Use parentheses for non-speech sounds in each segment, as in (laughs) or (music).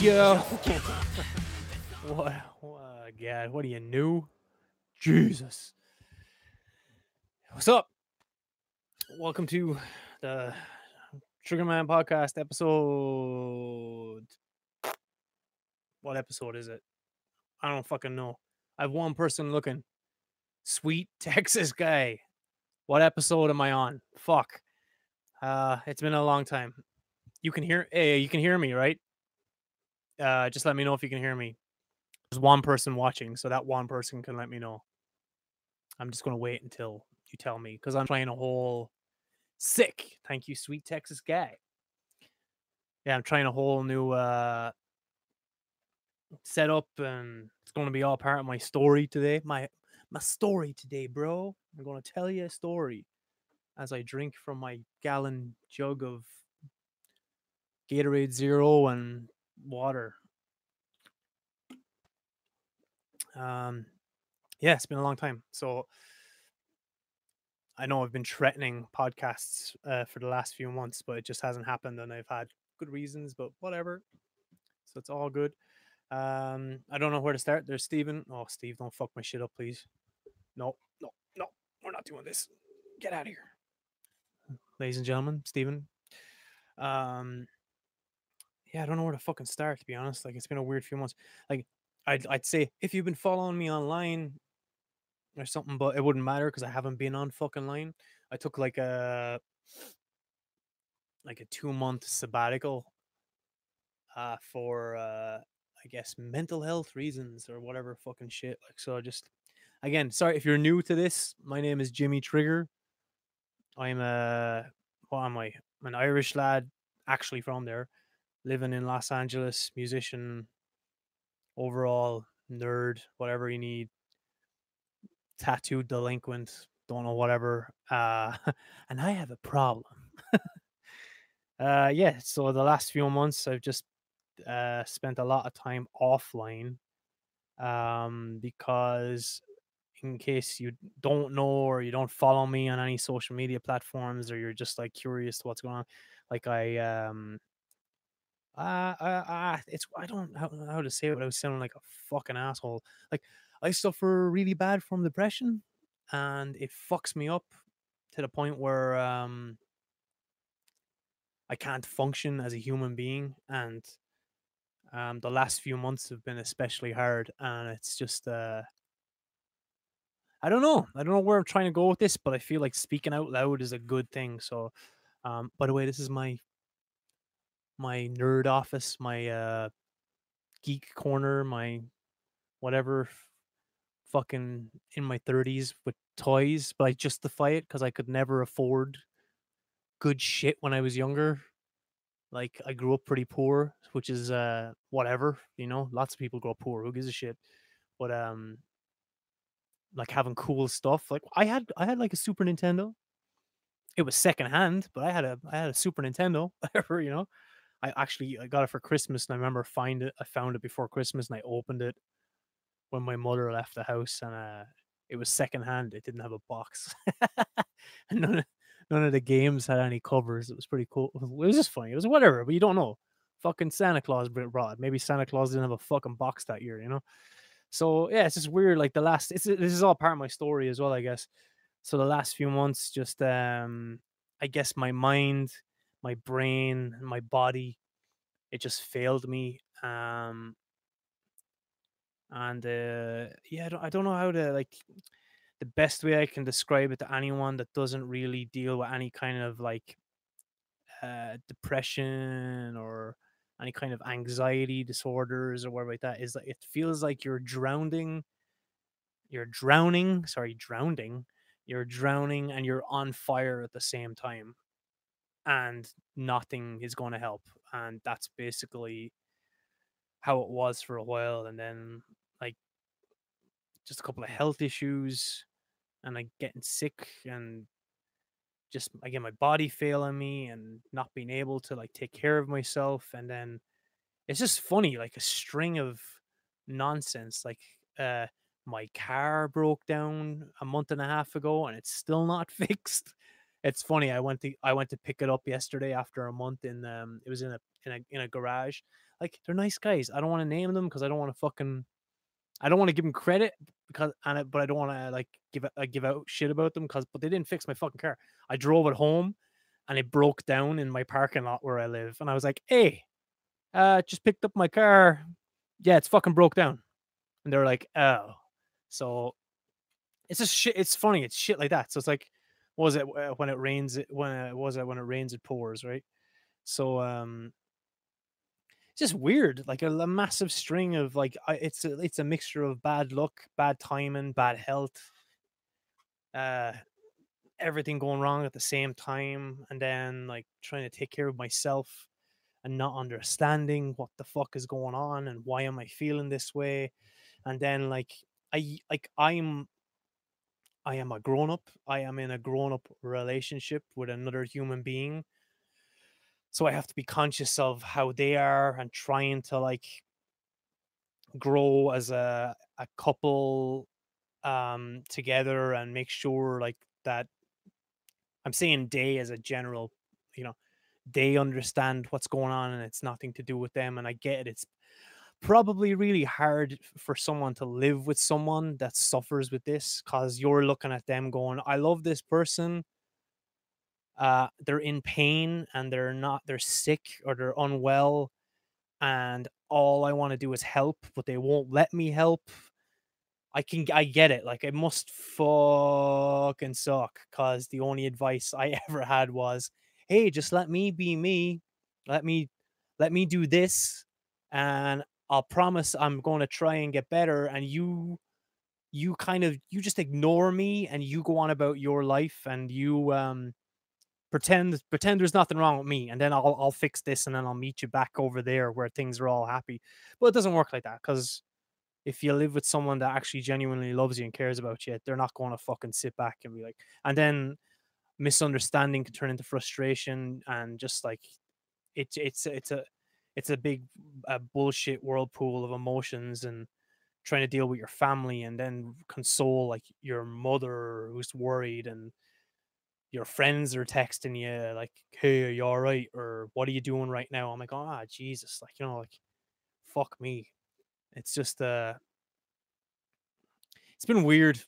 Yo. what? Oh, God. What are you new? Jesus. What's up? Welcome to the Triggerman Podcast episode. What episode is it? I don't fucking know. I have one person looking. Sweet (laughs) Texas guy. What episode am I on? Fuck. Uh, it's been a long time. You can hear. Hey, you can hear me, right? Uh, just let me know if you can hear me. There's one person watching, so that one person can let me know. I'm just gonna wait until you tell me because I'm trying a whole sick. Thank you, sweet Texas guy. Yeah, I'm trying a whole new uh setup, and it's gonna be all part of my story today. My my story today, bro. I'm gonna tell you a story as I drink from my gallon jug of Gatorade Zero and water. Um, yeah, it's been a long time. So I know I've been threatening podcasts uh, for the last few months, but it just hasn't happened, and I've had good reasons. But whatever. So it's all good. Um, I don't know where to start. There's Steven. Oh, Steve, don't fuck my shit up, please. No, no, no. We're not doing this. Get out of here. Ladies and gentlemen, Steven. Um, yeah, I don't know where to fucking start, to be honest. Like, it's been a weird few months. Like, I'd, I'd say if you've been following me online or something, but it wouldn't matter because I haven't been on fucking line. I took like a like a two month sabbatical uh for uh I guess mental health reasons or whatever fucking shit. Like so I just again, sorry if you're new to this. My name is Jimmy Trigger. I'm a what am I? I'm an Irish lad, actually from there, living in Los Angeles, musician, overall nerd, whatever you need, tattooed delinquent, don't know whatever. Uh, (laughs) and I have a problem. (laughs) uh, yeah. So the last few months, I've just uh, spent a lot of time offline um, because in case you don't know or you don't follow me on any social media platforms or you're just like curious to what's going on like i um uh, uh, uh it's i don't know how, to say it but i was sounding like a fucking asshole like i suffer really bad from depression and it fucks me up to the point where um i can't function as a human being and um the last few months have been especially hard and it's just uh I don't know. I don't know where I'm trying to go with this, but I feel like speaking out loud is a good thing. So, um, by the way, this is my my nerd office, my uh, geek corner, my whatever, fucking in my thirties with toys, but I justify it because I could never afford good shit when I was younger. Like I grew up pretty poor, which is uh whatever, you know. Lots of people grow up poor. Who gives a shit? But um, like having cool stuff. Like I had I had like a Super Nintendo. It was secondhand, but I had a I had a Super Nintendo, (laughs) whatever, you know. I actually I got it for Christmas and I remember find it I found it before Christmas and I opened it when my mother left the house and uh it was secondhand. It didn't have a box. (laughs) and none of, none of the games had any covers. It was pretty cool. It was just funny. It was whatever, but you don't know. Fucking Santa Claus brought it. Maybe Santa Claus didn't have a fucking box that year, you know? So yeah, it's just weird. Like the last, it's this is all part of my story as well, I guess. So the last few months, just um, I guess my mind, my brain, my body, it just failed me. Um, and uh, yeah, I don't, I don't know how to like the best way I can describe it to anyone that doesn't really deal with any kind of like uh, depression or any kind of anxiety disorders or whatever like that is that it feels like you're drowning you're drowning sorry drowning you're drowning and you're on fire at the same time and nothing is going to help and that's basically how it was for a while and then like just a couple of health issues and like getting sick and just again my body failing me and not being able to like take care of myself and then it's just funny like a string of nonsense like uh my car broke down a month and a half ago and it's still not (laughs) fixed it's funny i went to i went to pick it up yesterday after a month in um it was in a in a in a garage like they're nice guys. I don't want to name them because I don't want to fucking I don't want to give them credit because and it, but I don't want to like give give out shit about them because but they didn't fix my fucking car. I drove it home and it broke down in my parking lot where I live, and I was like, "Hey, uh, just picked up my car. Yeah, it's fucking broke down." And they're like, "Oh," so it's just shit. It's funny. It's shit like that. So it's like, was it uh, when it rains? It when it was it when it rains it pours, right? So um, it's just weird. Like a, a massive string of like it's a, it's a mixture of bad luck, bad timing, bad health, uh, everything going wrong at the same time, and then like trying to take care of myself and not understanding what the fuck is going on and why am I feeling this way, and then like I like I'm I am a grown up. I am in a grown up relationship with another human being. So I have to be conscious of how they are and trying to like grow as a a couple um together and make sure like that I'm saying they as a general, you know, they understand what's going on and it's nothing to do with them and I get it. It's probably really hard for someone to live with someone that suffers with this because you're looking at them going, I love this person. Uh, they're in pain and they're not, they're sick or they're unwell. And all I want to do is help, but they won't let me help. I can, I get it. Like, it must fucking suck because the only advice I (laughs) ever had was, hey, just let me be me. Let me, let me do this and I'll promise I'm going to try and get better. And you, you kind of, you just ignore me and you go on about your life and you, um, pretend, pretend there's nothing wrong with me. And then I'll, I'll fix this and then I'll meet you back over there where things are all happy. But it doesn't work like that because if you live with someone that actually genuinely loves you and cares about you, they're not going to fucking sit back and be like, and then misunderstanding can turn into frustration and just like it's it's it's a it's a big bullshit whirlpool of emotions and trying to deal with your family and then console like your mother who's worried and your friends are texting you like hey are you all right? or what are you doing right now? I'm like ah oh, jesus like you know like fuck me. It's just uh it's been weird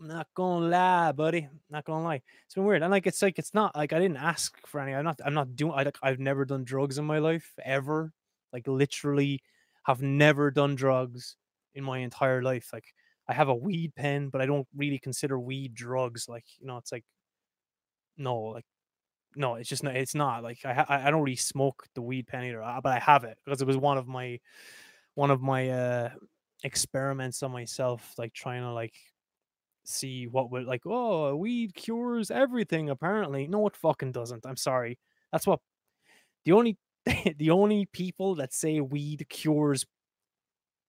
I'm not gonna lie, buddy. Not gonna lie. It's been weird. And like it's like it's not like I didn't ask for any. I'm not I'm not doing I like I've never done drugs in my life ever. Like literally have never done drugs in my entire life. Like I have a weed pen, but I don't really consider weed drugs. Like, you know, it's like no, like no, it's just not it's not like I I don't really smoke the weed pen either, uh, but I have it because it was one of my one of my uh experiments on myself like trying to like see what would like oh weed cures everything apparently no it fucking doesn't i'm sorry that's what the only (laughs) the only people that say weed cures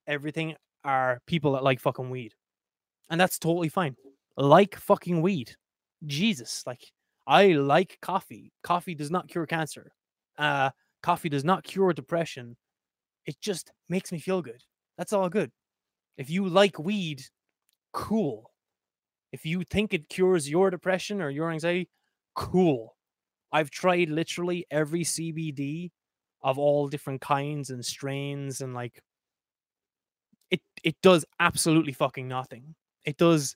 everything are people that like fucking weed. And that's totally fine. Like fucking weed. Jesus, like I like coffee. Coffee does not cure cancer. Uh coffee does not cure depression. It just makes me feel good. That's all good. If you like weed, cool. If you think it cures your depression or your anxiety, cool. I've tried literally every CBD of all different kinds and strains and like it it does absolutely fucking nothing. It does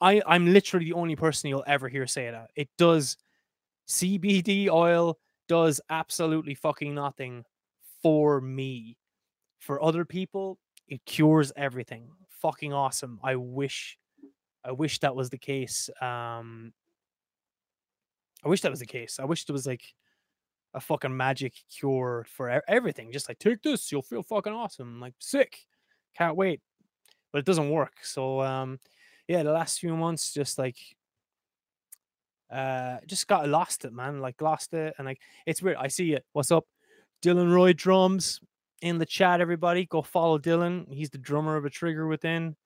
I I'm literally the only person you'll ever hear say that. It does CBD oil does absolutely fucking nothing for me. For other people, it cures everything. Fucking awesome. I wish I wish that was the case. Um I wish that was the case. I wish there was like a fucking magic cure for everything. Just like take this, you'll feel fucking awesome. Like sick, can't wait. But it doesn't work. So um, yeah, the last few months just like uh just got lost it, man. Like lost it, and like it's weird. I see it. What's up, Dylan Roy drums in the chat? Everybody, go follow Dylan. He's the drummer of a Trigger Within.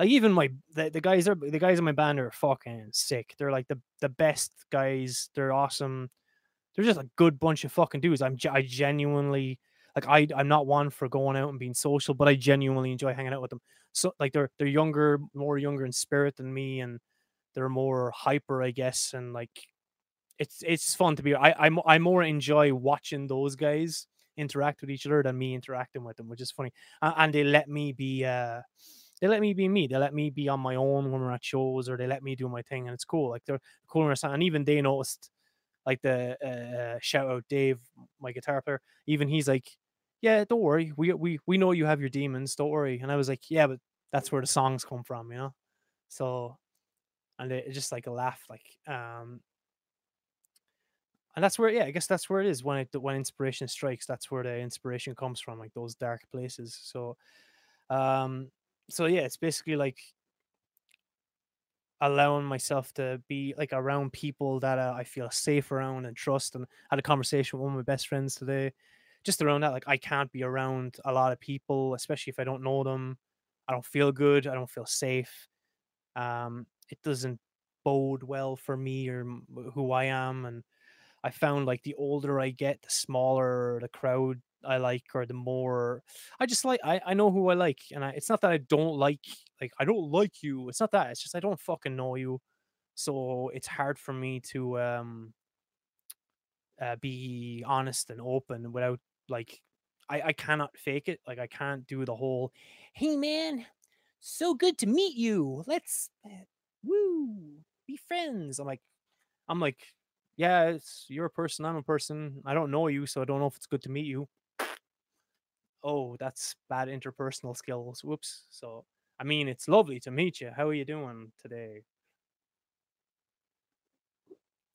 Like even my the, the guys are the guys in my band are fucking sick. They're like the the best guys. They're awesome they're just a good bunch of fucking dudes. I'm I genuinely like I I'm not one for going out and being social, but I genuinely enjoy hanging out with them. So like they're they're younger, more younger in spirit than me, and they're more hyper, I guess, and like it's it's fun to be. I I I more enjoy watching those guys interact with each other than me interacting with them, which is funny. And, and they let me be uh they let me be me. They let me be on my own when we're at shows, or they let me do my thing, and it's cool. Like they're cool and even they noticed. Like the uh, shout out Dave, my guitar player. Even he's like, "Yeah, don't worry. We we we know you have your demons. Don't worry." And I was like, "Yeah, but that's where the songs come from, you know." So, and it, just like a laugh, like um, and that's where yeah, I guess that's where it is when it when inspiration strikes. That's where the inspiration comes from, like those dark places. So, um, so yeah, it's basically like allowing myself to be like around people that uh, I feel safe around and trust. And I had a conversation with one of my best friends today, just around that. Like I can't be around a lot of people, especially if I don't know them. I don't feel good. I don't feel safe. Um, it doesn't bode well for me or who I am. And I found like the older I get, the smaller the crowd I like or the more I just like I, I know who I like and I, it's not that I don't like like I don't like you it's not that it's just I don't fucking know you. So it's hard for me to um uh, be honest and open without like I I cannot fake it like I can't do the whole hey man so good to meet you let's uh, woo be friends. I'm like I'm like yeah it's you're a person I'm a person I don't know you so I don't know if it's good to meet you oh, that's bad interpersonal skills. Whoops. So, I mean, it's lovely to meet you. How are you doing today?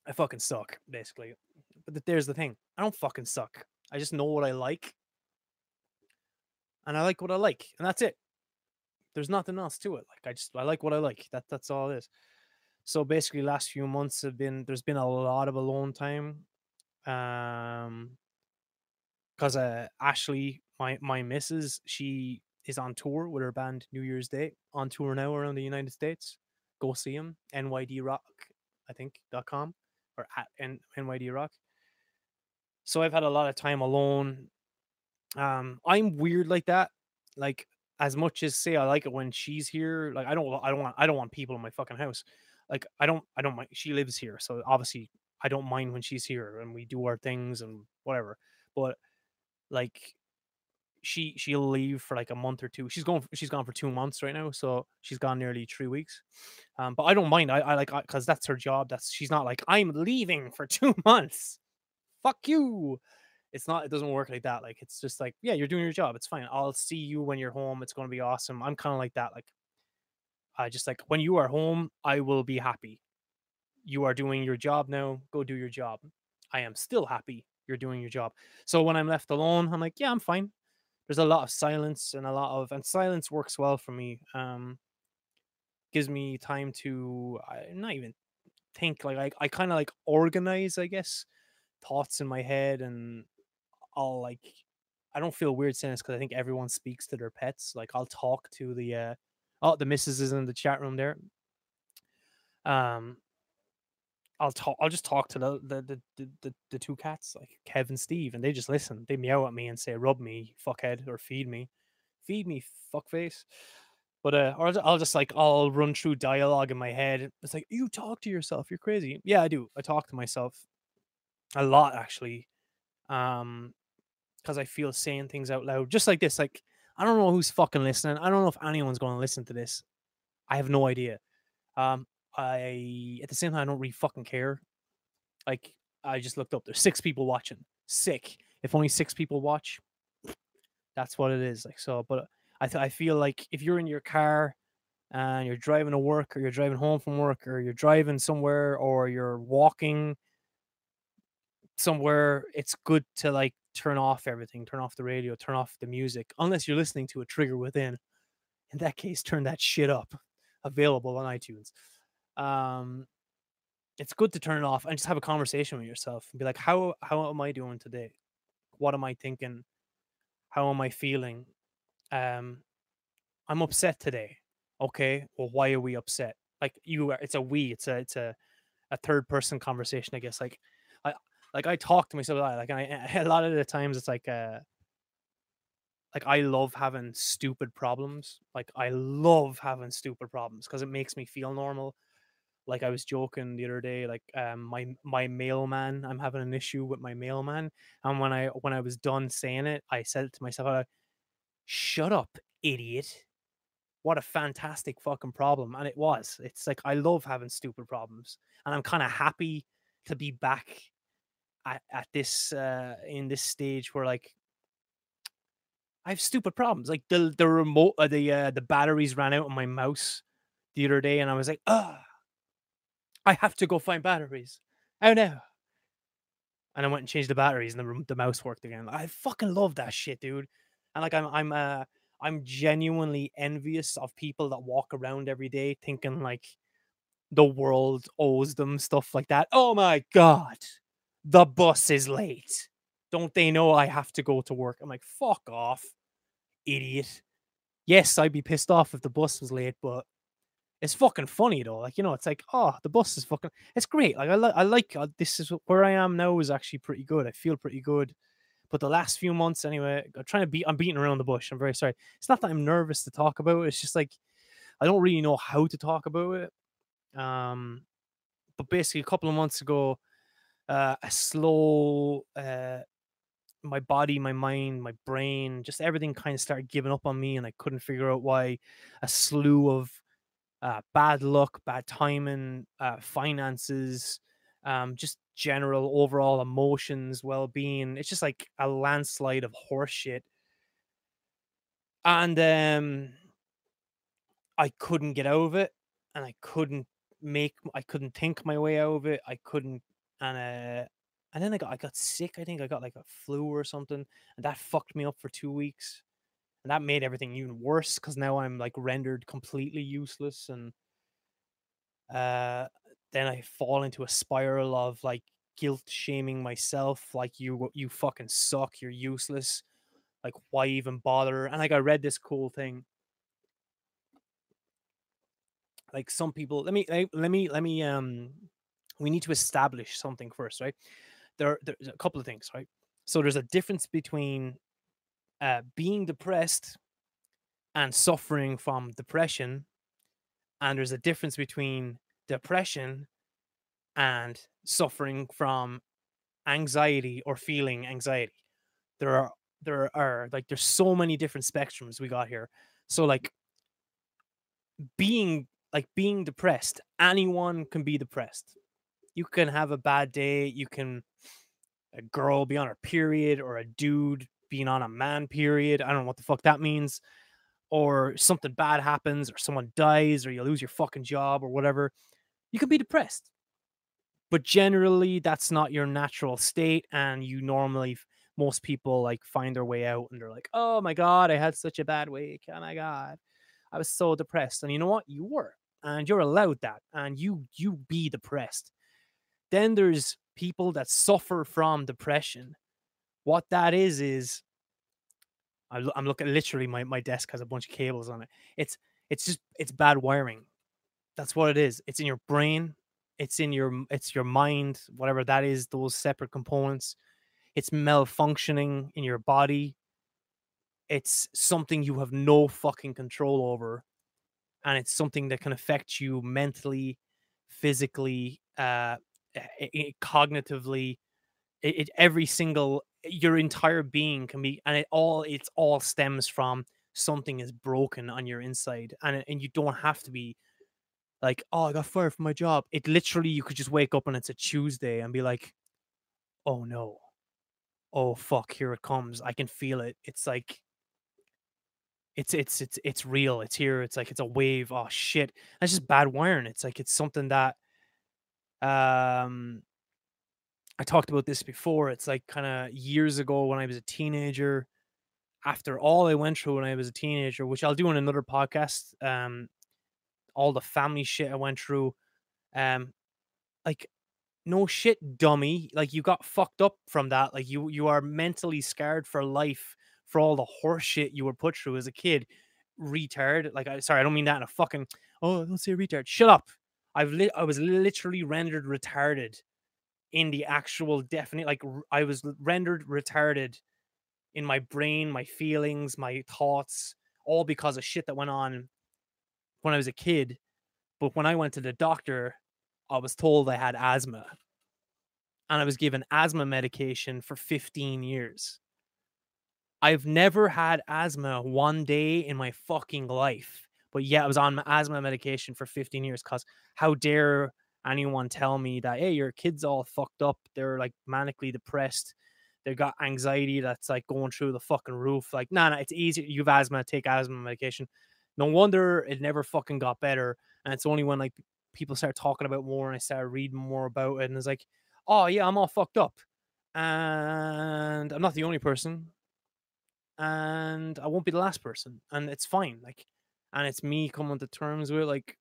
I fucking suck, basically. But there's the thing I don't fucking suck. I just know what I like. And I like what I like. And that's it. There's nothing else to it. Like, I just, I like what I like. That That's all it is. So basically, last few months have been, there's been a lot of alone time. Um, because uh, Ashley my my missus, she is on tour with her band New Year's Day on tour now around the United States. Go see them. NYD Rock, I think dot com or at N- NYD Rock. So I've had a lot of time alone. Um, I'm weird like that. Like as much as say I like it when she's here. Like I don't I don't want I don't want people in my fucking house. Like I don't I don't mind. She lives here, so obviously I don't mind when she's here and we do our things and whatever. But like she she'll leave for like a month or two. She's going she's gone for two months right now, so she's gone nearly three weeks. Um, but I don't mind. I, I like because that's her job. That's she's not like I'm leaving for (laughs) two months. Fuck you. It's not. It doesn't work like that. Like it's just like yeah, you're doing your job. It's fine. I'll see you when you're home. It's to be awesome. I'm kind of like that. Like I just like when you are home, I will be happy. You are doing your job now. Go do your job. I am still happy you're doing your job. So when I'm left alone, I'm like, yeah, I'm fine there's a lot of silence and a lot of and silence works well for me um gives me time to I, not even think like i, I kind of like organize i guess thoughts in my head and i'll like i don't feel weird saying this because i think everyone speaks to their pets like i'll talk to the uh oh the missus is in the chat room there um I'll talk. I'll just talk to the the, the the the two cats, like Kev and Steve, and they just listen. They meow at me and say, "Rub me, fuckhead," or "Feed me, feed me, fuckface." But uh, or I'll just like I'll run through dialogue in my head. It's like you talk to yourself. You're crazy. Yeah, I do. I talk to myself a lot actually, um, because I feel saying things out loud, just like this. Like I don't know who's fucking listening. I don't know if anyone's going to listen to this. I have no idea. Um, I at the same time I don't really fucking care. Like I just looked up. There's six people watching. Sick. If only six people watch, that's what it is. Like so, but I th- I feel like if you're in your car and you're driving to work or you're driving home from work or you're driving somewhere or you're walking somewhere, it's good to like turn off everything, turn off the radio, turn off the music, unless you're listening to a trigger within. In that case, turn that shit up. Available on iTunes um it's good to turn it off and just have a conversation with yourself and be like how how am i doing today? What am i thinking? How am i feeling? Um i'm upset today okay? Well why are we upset? Like you are it's a we it's a it's a a third person conversation i guess like i like i talk to myself like I, (laughs) a lot of the times it's like uh like I love having stupid problems. Like I love having stupid problems because it makes me feel normal like I was joking the other day, like um my my mailman, I'm having an issue with my mailman. And when I when I was done saying it, I said it to myself, I, shut up, idiot. What a fantastic fucking problem. And it was. It's like I love having stupid problems. And I'm kind of happy to be back at, at this uh in this stage where like I have stupid problems. Like the the remote uh, the uh the batteries ran out on my mouse the other day and I was like, ah I have to go find batteries. Oh no. And I went and changed the batteries and the, the mouse worked again. I fucking love that shit, dude. And like I'm I'm uh I'm genuinely envious of people that walk around every day thinking like the world owes them stuff like that. Oh my god. The bus is late. Don't they know I have to go to work? I'm like, fuck off, idiot. Yes, I'd be pissed off if the bus was late, but it's fucking funny though. Like you know, it's like oh, the bus is fucking. It's great. Like I like I like uh, this is where I am now is actually pretty good. I feel pretty good. But the last few months, anyway, I'm trying to beat. I'm beating around the bush. I'm very sorry. It's not that I'm nervous to talk about. It. It's just like I don't really know how to talk about it. Um, but basically, a couple of months ago, uh, a slow, uh, my body, my mind, my brain, just everything kind of started giving up on me, and I couldn't figure out why. A slew of uh, bad luck, bad timing, uh, finances, um, just general overall emotions, well being. It's just like a landslide of horseshit. And um, I couldn't get out of it, and I couldn't make, I couldn't think my way out of it. I couldn't, and uh, and then I got, I got sick. I think I got like a flu or something, and that fucked me up for two weeks and that made everything even worse because now I'm like rendered completely useless, and uh, then I fall into a spiral of like guilt shaming myself, like you you fucking suck, you're useless, like why even bother? And like I read this cool thing. Like some people, let me let me let me um, we need to establish something first, right? There, there's a couple of things, right? So there's a difference between uh, being depressed and suffering from depression. And there's a difference between depression and suffering from anxiety or feeling anxiety. There are there are like there's so many different spectrums we got here. So like being like being depressed, anyone can be depressed. You can have a bad day, you can a girl be on her period or a dude being on a man period. I don't know what the fuck that means. Or something bad happens, or someone dies, or you lose your fucking job, or whatever. You could be depressed. But generally, that's not your natural state. And you normally, most people like find their way out and they're like, oh my God, I had such a bad week. Oh my God. I was so depressed. And you know what? You were. And you're allowed that. And you you be depressed. Then there's people that suffer from depression what that is is I'm looking literally my, my desk has a bunch of cables on it. It's it's just it's bad wiring. That's what it is. It's in your brain, it's in your it's your mind, whatever that is, those separate components. It's malfunctioning in your body. It's something you have no fucking control over. And it's something that can affect you mentally, physically, uh cognitively, it, it, every single your entire being can be and it all it's all stems from something is broken on your inside and and you don't have to be like oh i got fired from my job. It literally you could just wake up and it's a tuesday and be like oh no. Oh fuck here it comes. I can feel it. It's like it's it's it's it's real. It's here. It's like it's a wave. Oh shit. That's just bad wiring. It's like it's something that um I talked about this before. It's like kind of years ago when I was a teenager. After all I went through when I was a teenager, which I'll do in another podcast, um, all the family shit I went through, um, like no shit, dummy. Like you got fucked up from that. Like you you are mentally scarred for life for all the horse shit you were put through as a kid. Retard. Like I sorry, I don't mean that in a fucking oh don't say retard. Shut up. I've li- I was literally rendered retarded in the actual definite like I was rendered retarded in my brain, my feelings, my thoughts, all because of shit that went on when I was a kid. But when I went to the doctor, I was told I had asthma. And I was given asthma medication for 15 years. I've never had asthma one day in my fucking life. But yeah, I was on asthma medication for 15 years because how dare anyone tell me that, hey, your kid's all fucked up. They're like manically depressed. They've got anxiety that's like going through the fucking roof. Like, nah, nah, it's easy. You've asthma, take asthma medication. No wonder it never fucking got better. And it's only when like people start talking about more and I started reading more about it. And it's like, oh yeah, I'm all fucked up. And I'm not the only person. And I won't be the last person. And it's fine. Like, and it's me coming to terms with like,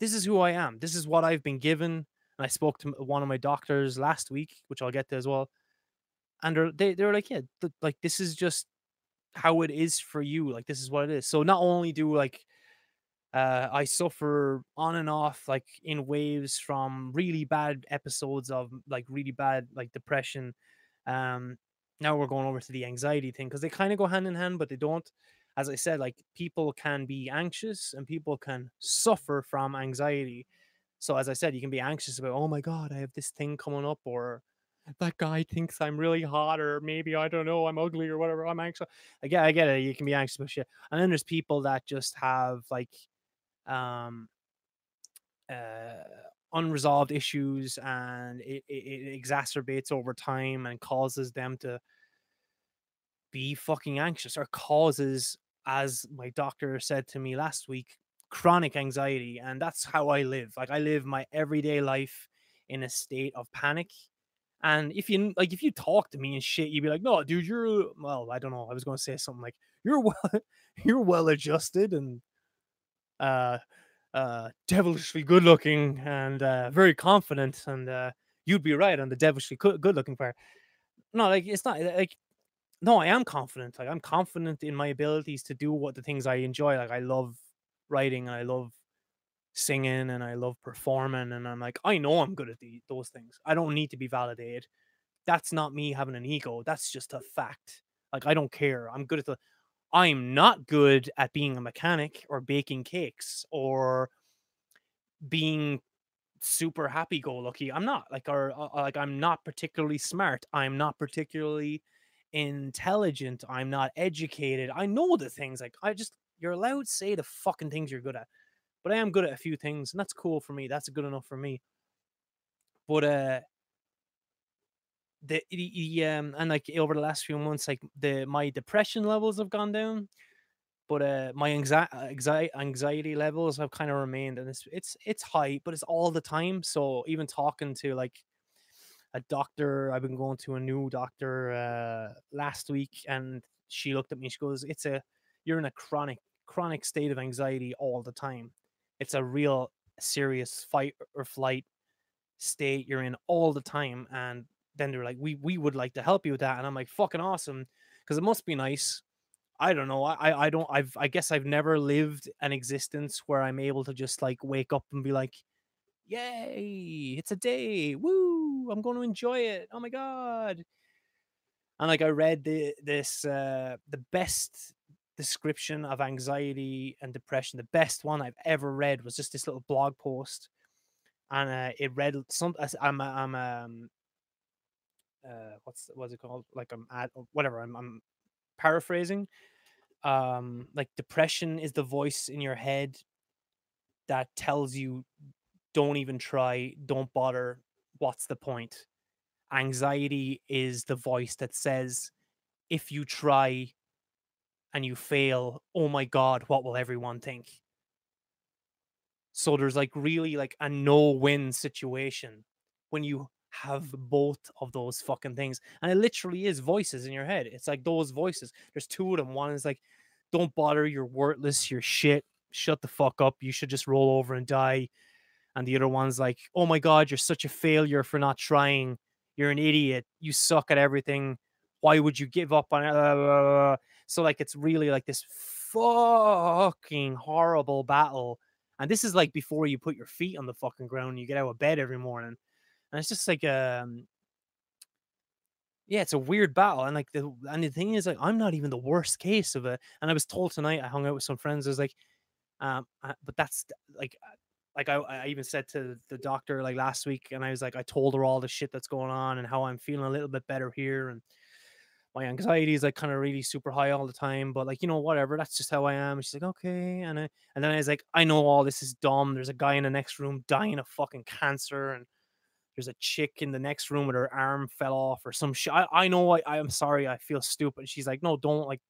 this is who I am. This is what I've been given. And I spoke to one of my doctors last week, which I'll get to as well. And they're, they, they're like, yeah, th- like this is just how it is for you. Like this is what it is. So not only do like uh, I suffer on and off, like in waves from really bad episodes of like really bad like depression. Um, now we're going over to the anxiety thing because they kind of go hand in hand, but they don't. As I said, like people can be anxious and people can suffer from anxiety. So as I said, you can be anxious about, oh my god, I have this thing coming up, or that guy thinks I'm really hot, or maybe I don't know, I'm ugly or whatever. I'm anxious. I get, I get it. You can be anxious about shit, and then there's people that just have like um, uh, unresolved issues and it, it, it exacerbates over time and causes them to be fucking anxious or causes as my doctor said to me last week chronic anxiety and that's how i live like i live my everyday life in a state of panic and if you like if you talk to me and shit you'd be like no dude you're well i don't know i was to say something like you're well (laughs) you're well adjusted and uh, uh, devilishly good looking and uh, very confident, and uh, you'd be right on the devilishly good looking part. No, like it's not like no, I am confident. Like I'm confident in my abilities to do what the things I enjoy. Like I love writing and I love singing and I love performing and I'm like I know I'm good at the, those things. I don't need to be validated. That's not me having an ego. That's just a fact. Like I don't care. I'm good at the I'm not good at being a mechanic or baking cakes or being super happy go lucky. I'm not like or uh, like I'm not particularly smart. I'm not particularly intelligent. I'm not educated. I know the things like I just you're allowed to say the fucking things you're good at. But I am good at a few things and that's cool for me. That's good enough for me. But uh the, the um and like over the last few months like the my depression levels have gone down but uh my anxiety anxiety, anxiety levels have kind of remained and it's it's it's high but it's all the time so even talking to like a doctor i've been going to a new doctor uh last week and she looked at me she goes it's a you're in a chronic chronic state of anxiety all the time it's a real serious fight or flight state you're in all the time and then they're like, we we would like to help you with that, and I'm like, fucking awesome, because it must be nice. I don't know. I I don't. I've I guess I've never lived an existence where I'm able to just like wake up and be like, yay, it's a day, woo, I'm going to enjoy it. Oh my god. And like I read the this uh the best description of anxiety and depression, the best one I've ever read was just this little blog post, and uh, it read some. I'm I'm um uh what's what's it called like i'm at whatever i'm, I'm paraphrasing um like depression is the voice in your head that tells you don't even try don't bother what's the point anxiety is the voice that says if you try and you fail oh my god what will everyone think so there's like really like a no win situation when you have both of those fucking things. And it literally is voices in your head. It's like those voices. There's two of them. One is like, don't bother, you're worthless, you're shit, shut the fuck up, you should just roll over and die. And the other one's like, oh my God, you're such a failure for not trying. You're an idiot. You suck at everything. Why would you give up on it? So, like, it's really like this fucking horrible battle. And this is like before you put your feet on the fucking ground, you get out of bed every morning and it's just like um yeah, it's a weird battle, and like the and the thing is, like I'm not even the worst case of it. And I was told tonight, I hung out with some friends. I was like, um, uh, but that's like, like I, I even said to the doctor like last week, and I was like, I told her all the shit that's going on and how I'm feeling a little bit better here, and my anxiety is like kind of really super high all the time. But like you know, whatever, that's just how I am. And she's like, okay, and I, and then I was like, I know all this is dumb. There's a guy in the next room dying of fucking cancer, and there's a chick in the next room with her arm fell off or some shit. I, I know I, I am sorry, I feel stupid. She's like, no, don't like.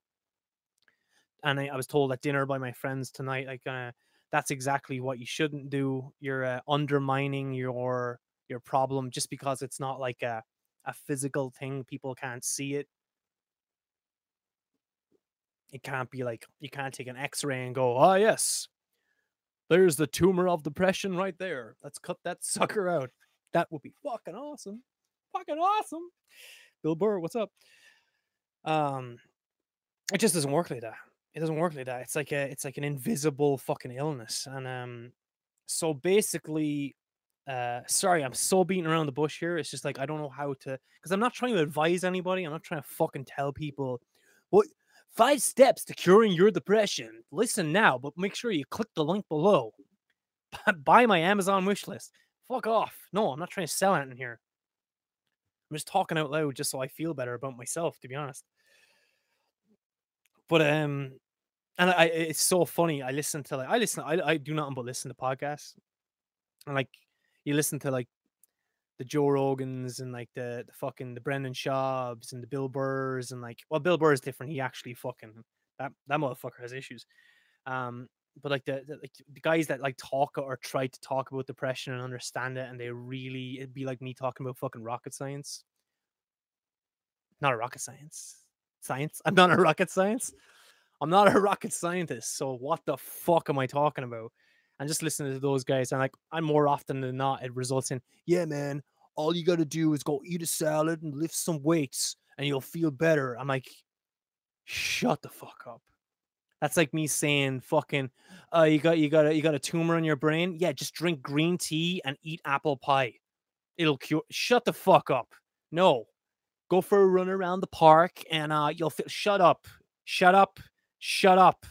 And I, I was told at dinner by my friends tonight, like, uh, that's exactly what you shouldn't do. You're uh, undermining your your problem just because it's not like a a physical thing. People can't see it. It can't be like you can't take an X-ray and go, oh yes, there's the tumor of depression right there. Let's cut that (laughs) sucker out. That would be fucking awesome. Fucking awesome. Bill Burr, what's up? Um, it just doesn't work like that it doesn't work like that. It's like a it's like an invisible fucking illness. And um so basically uh sorry, I'm so beating around the bush here. It's just like I don't know how to because I'm not trying to advise anybody. I'm not trying to fucking tell people what five steps to curing your depression. Listen now, but make sure you click the link below. (laughs) Buy my Amazon wish list. Fuck off. No, I'm not trying to sell anything here. I'm just talking out loud just so I feel better about myself, to be honest. But um, and I it's so funny. I listen to like I listen. I I do nothing but listen to podcasts, and like you listen to like the Joe Rogans and like the the fucking the Brendan Schaubs and the Bill Burrs and like well Bill Burr is different. He actually fucking that that motherfucker has issues. Um, but like the, the like the guys that like talk or try to talk about depression and understand it, and they really it'd be like me talking about fucking rocket science. Not a rocket science science. I'm not a (laughs) rocket science. I'm not a (laughs) rocket scientist. So what the fuck am I talking about? And just listening to those guys, and like I'm more often than not, it results in, yeah, man, all you gotta do is go eat a salad and lift some weights and you'll feel better. I'm like, shut the fuck up. That's like me saying fucking uh you got you got a you got a tumor in your brain. Yeah, just drink green tea and eat apple pie. It'll cure shut the fuck up. No go for a run around the park and uh, you'll feel shut up, shut up, shut up.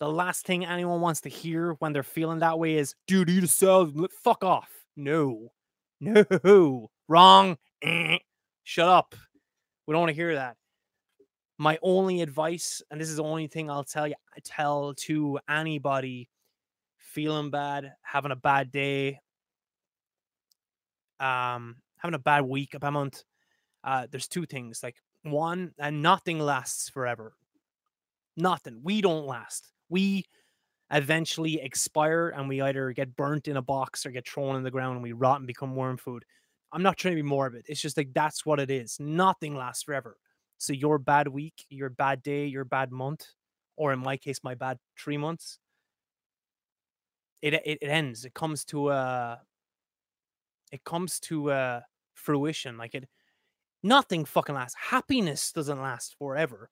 The last thing anyone wants to hear when they're feeling that way is, dude, eat a salad. Fuck off. No, no, wrong. shut up. We don't want to hear that. My only advice, and this is the only thing I'll tell you, I tell to anybody feeling bad, having a bad day, um, having a bad week, a bad month, uh, there's two things. Like one, and nothing lasts forever. Nothing. We don't last. We eventually expire and we either get burnt in a box or get thrown in the ground and we rot and become worm food. I'm not trying to be morbid. It's just like that's what it is. Nothing lasts forever. So your bad week, your bad day, your bad month, or in my case, my bad three months, it it, it ends. It comes to a it comes to a fruition. Like it Nothing fucking lasts. Happiness doesn't last forever.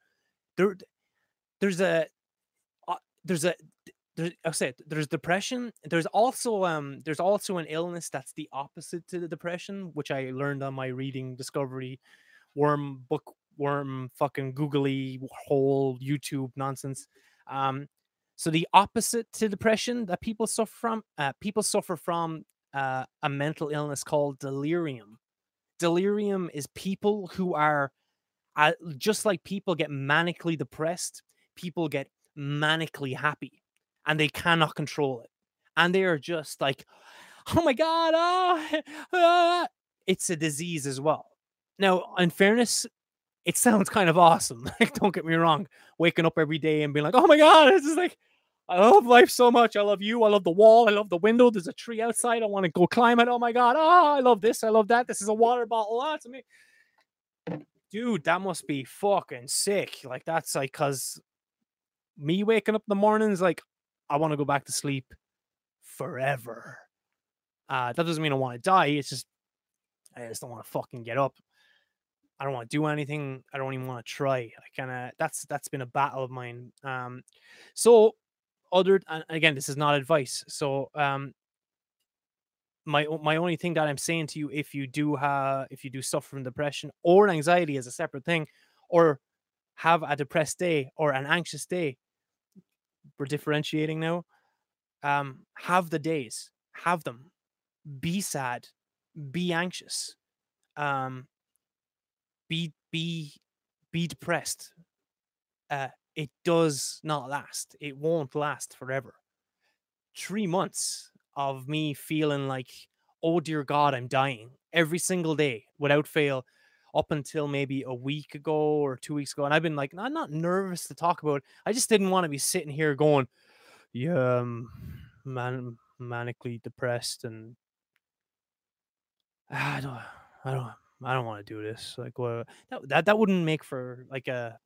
There, there's a, uh, there's a, there's, I'll say there's depression. There's also um, there's also an illness that's the opposite to the depression, which I learned on my reading discovery, worm book worm fucking googly whole YouTube nonsense. Um, so the opposite to depression that people suffer from, uh, people suffer from uh, a mental illness called delirium delirium is people who are uh, just like people get manically depressed, people get manically happy and they cannot control it. And they are just like, oh my God, ah, (laughs) ah. it's a disease as well. Now, in fairness, it sounds kind of awesome. (laughs) Like, don't get me wrong, waking up every day and being like, oh my God, this is like, I love life so much. I love you. I love the wall. I love the window. There's a tree outside. I want to go climb it. Oh my god. Oh, I love this. I love that. This is a water bottle. Oh, to me. Dude, that must be fucking sick. Like that's like cause me waking up in the mornings, like I want to go back to sleep forever. Uh that doesn't mean I want to die. It's just I just don't want to fucking get up. I don't want to do anything. I don't even want to try. I kind of that's that's been a battle of mine. Um, so other and again this is not advice so um my my only thing that i'm saying to you if you do have if you do suffer from depression or anxiety as a separate thing or have a depressed day or an anxious day we're differentiating now Um, have the days, have them. Be sad, be anxious, um, be be be depressed. Uh, it does not last. It won't last forever. Three months of me feeling like, oh dear God, I'm dying every single day without fail up until maybe a week ago or two weeks ago. And I've been like, I'm not nervous to talk about it. I just didn't want to be sitting here going, yeah, um, man, manically depressed and I don't, I don't, I don't want to do this. Like, what? That, that that wouldn't make for like a.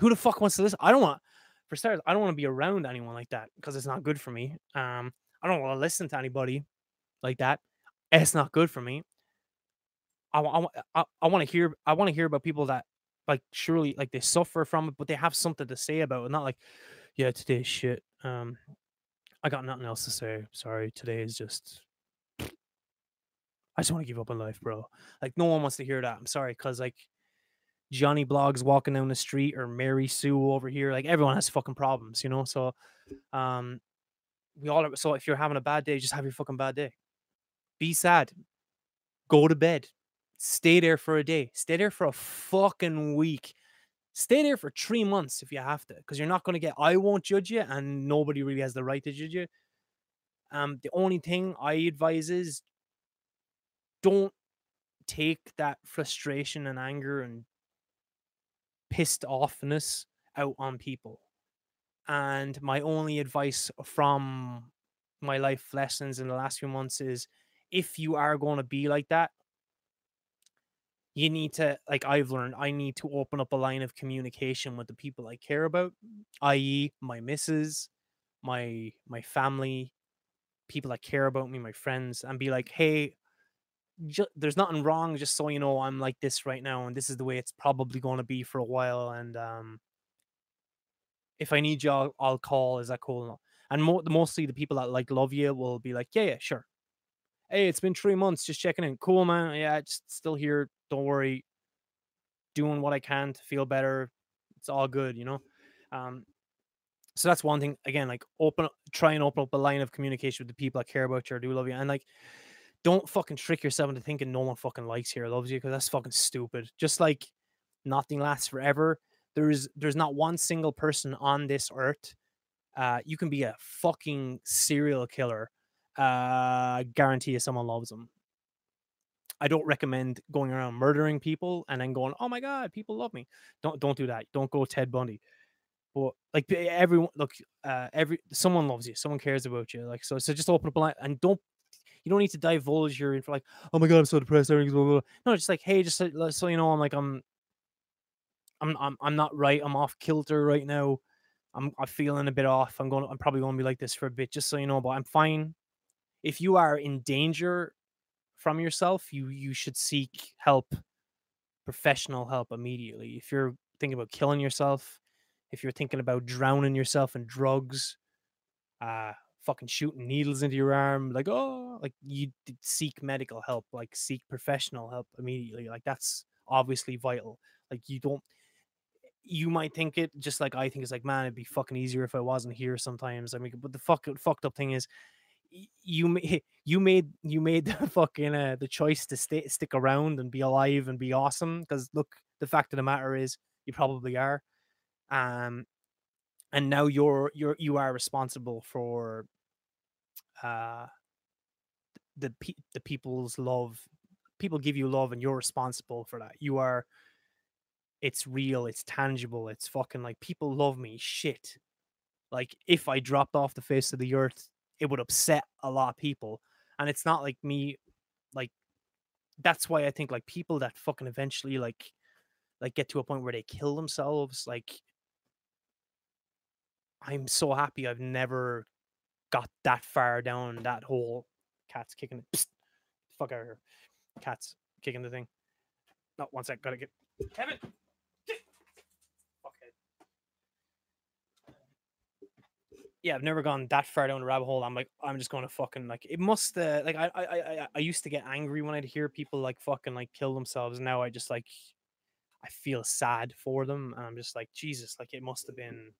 Who the fuck wants to listen? I don't want. For starters, I don't want to be around anyone like that because it's not good for me. Um, I don't want to listen to anybody like that. It's not good for me. I, I, I, I want to hear I want to hear about people that like surely like they suffer from it, but they have something to say about it. Not like, yeah, today's shit. Um, I got nothing else to say. Sorry, today is just. I just want to give up on life, bro. Like no one wants to hear that. I'm sorry, cause like Johnny Blogs walking down the street or Mary Sue over here, like everyone has fucking problems, you know. So, um, we all. Are, so if you're having a bad day, just have your fucking bad day. Be sad. Go to bed Stay there for a day. Stay there for a fucking week. Stay there for three months if you have to, because you're not going to get. I won't judge you, and nobody really has the right to judge you. Um, the only thing I advise is don't take that frustration and anger and pissed offness out on people. And my only advice from my life lessons in the last few months is if you are going to be like that, you need to like I've learned I need to open up a line of communication with the people I care about, i.e. my missus, my my family, people that care about me, my friends, and be like, hey, ju- there's nothing wrong, just so you know, I'm like this right now, and this is the way it's probably going to be for a while. And um, if I need you, I'll, I'll call. Is that cool? And mo- mostly the people that like love you will be like, yeah, yeah, sure, hey, it's been three months, just checking in. Cool, man. Yeah, just still here. Don't worry. Doing what I can to feel better. It's all good, you know. Um, so that's one thing. Again, like open, try and open up a line of communication with the people that care about you or do love you, and like, don't fucking trick yourself into thinking no one fucking likes you or loves you because that's fucking stupid. Just like nothing lasts forever. There's there's not one single person on this earth. Uh, you can be a fucking serial killer uh, guarantee you someone loves them. I don't recommend going around murdering people and then going, "Oh my god, people love me." Don't don't do that. Don't go Ted Bundy. But like everyone, look, uh, every someone loves you, someone cares about you. Like so, so just open up and don't. You don't need to divulge your info. Like, oh my god, I'm so depressed. Everything's blah, blah, blah. No, just like, hey, just so, so you know, I'm like, I'm, I'm, I'm, I'm not right. I'm off kilter right now. I'm, I'm feeling a bit off. I'm going. I'm probably going to be like this for a bit, just so you know. But I'm fine if you are in danger from yourself, you you should seek help, professional help immediately. If you're thinking about killing yourself, if you're thinking about drowning yourself in drugs, uh fucking shooting needles into your arm, like oh, like you seek medical help, like seek professional help immediately. Like that's obviously vital. Like you don't you might think it just like I think it's like, man, it'd be fucking easier if I wasn't here sometimes. I mean, but the fuck, fucked up thing is you (laughs) you made you made the (laughs) fucking uh, the choice to stay stick around and be alive and be awesome because look the fact of the matter is you probably are um and now you're you're you are responsible for uh the the people's love people give you love and you're responsible for that. You are it's real it's tangible it's fucking like people love me shit. Like if i dropped off the face of the earth it would upset a lot of people. And it's not like me, like that's why I think like people that fucking eventually like like get to a point where they kill themselves, like I'm so happy I've never got that far down that hole. Cat's kicking it. Psst, fuck out of here. Cat's kicking the thing. No, one sec, gotta get Kevin. Yeah, I've never gone that far down the rabbit hole. I'm like, I'm just going to fucking like it must uh, like I, I I I used to get angry when I'd hear people like fucking like kill themselves. Now I just like I feel sad for them, and I'm just like Jesus, like it must have been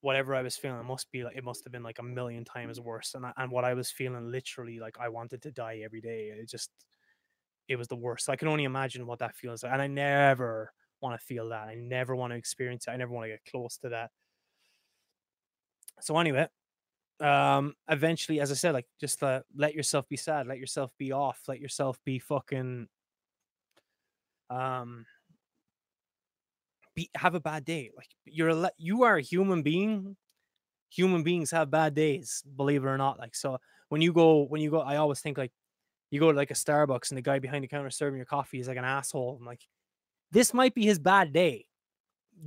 whatever I was feeling It must be like it must have been like a million times worse. And I, and what I was feeling literally like I wanted to die every day. It just it was the worst. I can only imagine what that feels like. And I never want to feel that. I never want to experience it. I never want to get close to that. So anyway, um eventually as I said, like just uh, let yourself be sad, let yourself be off, let yourself be fucking um be have a bad day. Like you're a you are a human being. Human beings have bad days, believe it or not. Like so, when you go when you go, I always think like you go to like a Starbucks and the guy behind the counter serving your coffee is like an asshole. I'm like, this might be his bad day.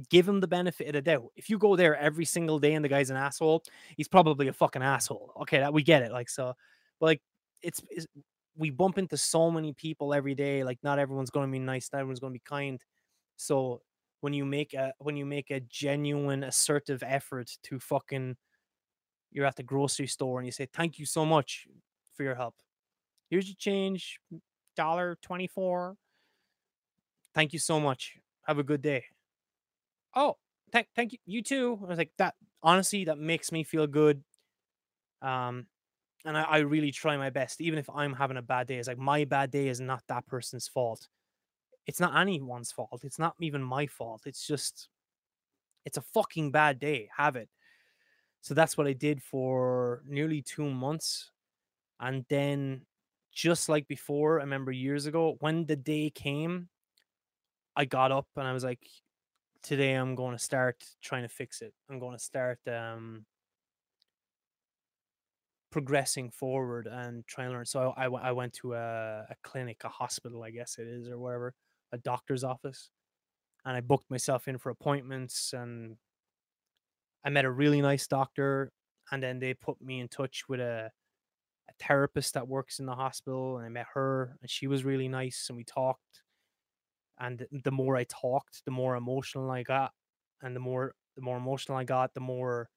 Give him the benefit of the doubt. If you go there every single day and the guy's an asshole, he's probably a fucking asshole. Okay, that we get it. Like so, but like it's, it's we bump into so many people every day. Like not everyone's going to be nice. Not everyone's going to be kind. So when you make a when you make a genuine assertive effort to fucking you're at the grocery store and you say thank you so much for your help here's your change dollar 24 thank you so much have a good day oh thank thank you you too i was like that honestly that makes me feel good um and I, I really try my best even if i'm having a bad day it's like my bad day is not that person's fault it's not anyone's fault. It's not even my fault. It's just it's a fucking bad day. Have it. So that's what I did for nearly two months. And then just like before, I remember years ago, when the day came, I got up and I was like, today I'm going to start trying to fix it. I'm going to start um progressing forward and trying to learn. So I, I, I went to a, a clinic, a hospital, I guess it is, or whatever a doctor's office and I booked myself in for appointments and I met a really nice doctor and then they put me in touch with a, a therapist that works in the hospital and I met her and she was really nice and we talked and the more I talked the more emotional I got and the more the more emotional I got the more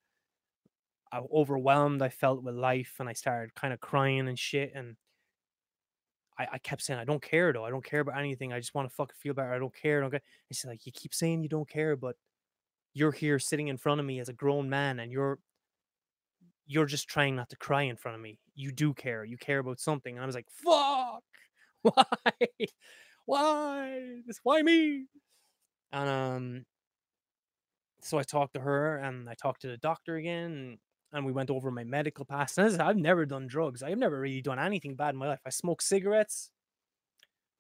uh, overwhelmed I felt with life and I started kind of crying and shit and I, I kept saying I don't care though. I don't care about anything. I just want to fucking feel better. I don't care. I don't care. And she's like, you keep saying you don't care, but you're here sitting in front of me as a grown man, and you're you're just trying not to cry in front of me. You do care. You care about something. And I was like, fuck. (laughs) Why? Why? This why me? And um so I talked to her and I talked to the doctor again and we went over my medical past. And I've never done drugs. I've never really done anything bad in my life. I smoked cigarettes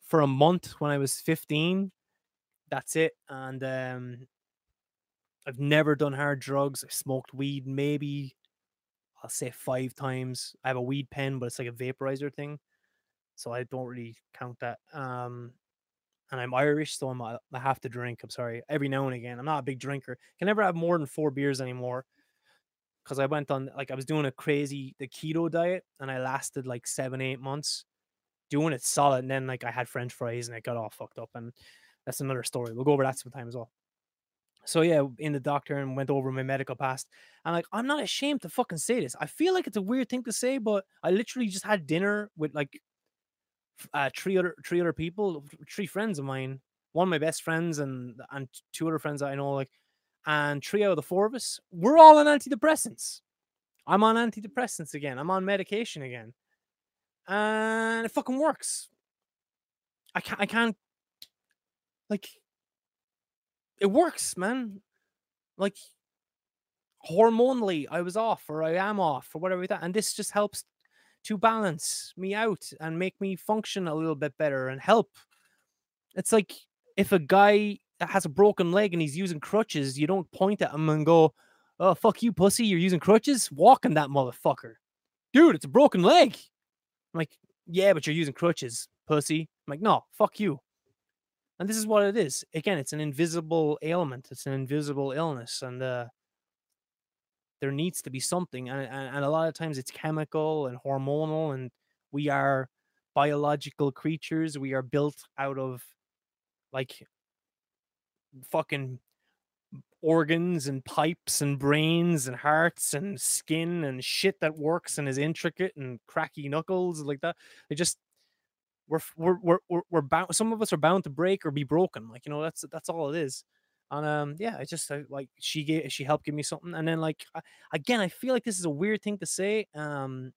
for a month when I was 15. That's it. And um, I've never done hard drugs. I smoked weed maybe, I'll say five times. I have a weed pen, but it's like a vaporizer thing. So I don't really count that. Um, and I'm Irish, so I'm, I have to drink. I'm sorry. Every now and again. I'm not a big drinker. Can never have more than four beers anymore because I went on like I was doing a crazy the keto diet and I lasted like seven eight months doing it solid and then like I had French fries and it got all fucked up and that's another story. We'll go over that sometime as well. So yeah, in the doctor and went over my medical past. And like I'm not ashamed to fucking say this. I feel like it's a weird thing to say, but I literally just had dinner with like uh, three other three other people, three friends of mine, one of my best friends and and two other friends that I know like and three out of the four of us, we're all on antidepressants. I'm on antidepressants again. I'm on medication again. And it fucking works. I can't, I can't, like, it works, man. Like, hormonally, I was off or I am off or whatever that. And this just helps to balance me out and make me function a little bit better and help. It's like if a guy has a broken leg and he's using crutches, you don't point at him and go, "Oh fuck you, pussy! You're using crutches. Walking that motherfucker, dude. It's a broken leg." I'm like, "Yeah, but you're using crutches, pussy." I'm like, "No, fuck you." And this is what it is. Again, it's an invisible ailment. It's an invisible illness, and uh, there needs to be something. And, and and a lot of times it's chemical and hormonal, and we are biological creatures. We are built out of like fucking organs and pipes and brains and hearts and skin and shit that works and is intricate and cracky knuckles like that. They just we're we're we're we're, we're bound. Some of us are bound to break or be broken. Like you know, that's that's all it is. And um, yeah, I just I, like she gave she helped give me something, and then like I, again, I feel like this is a weird thing to say. Um,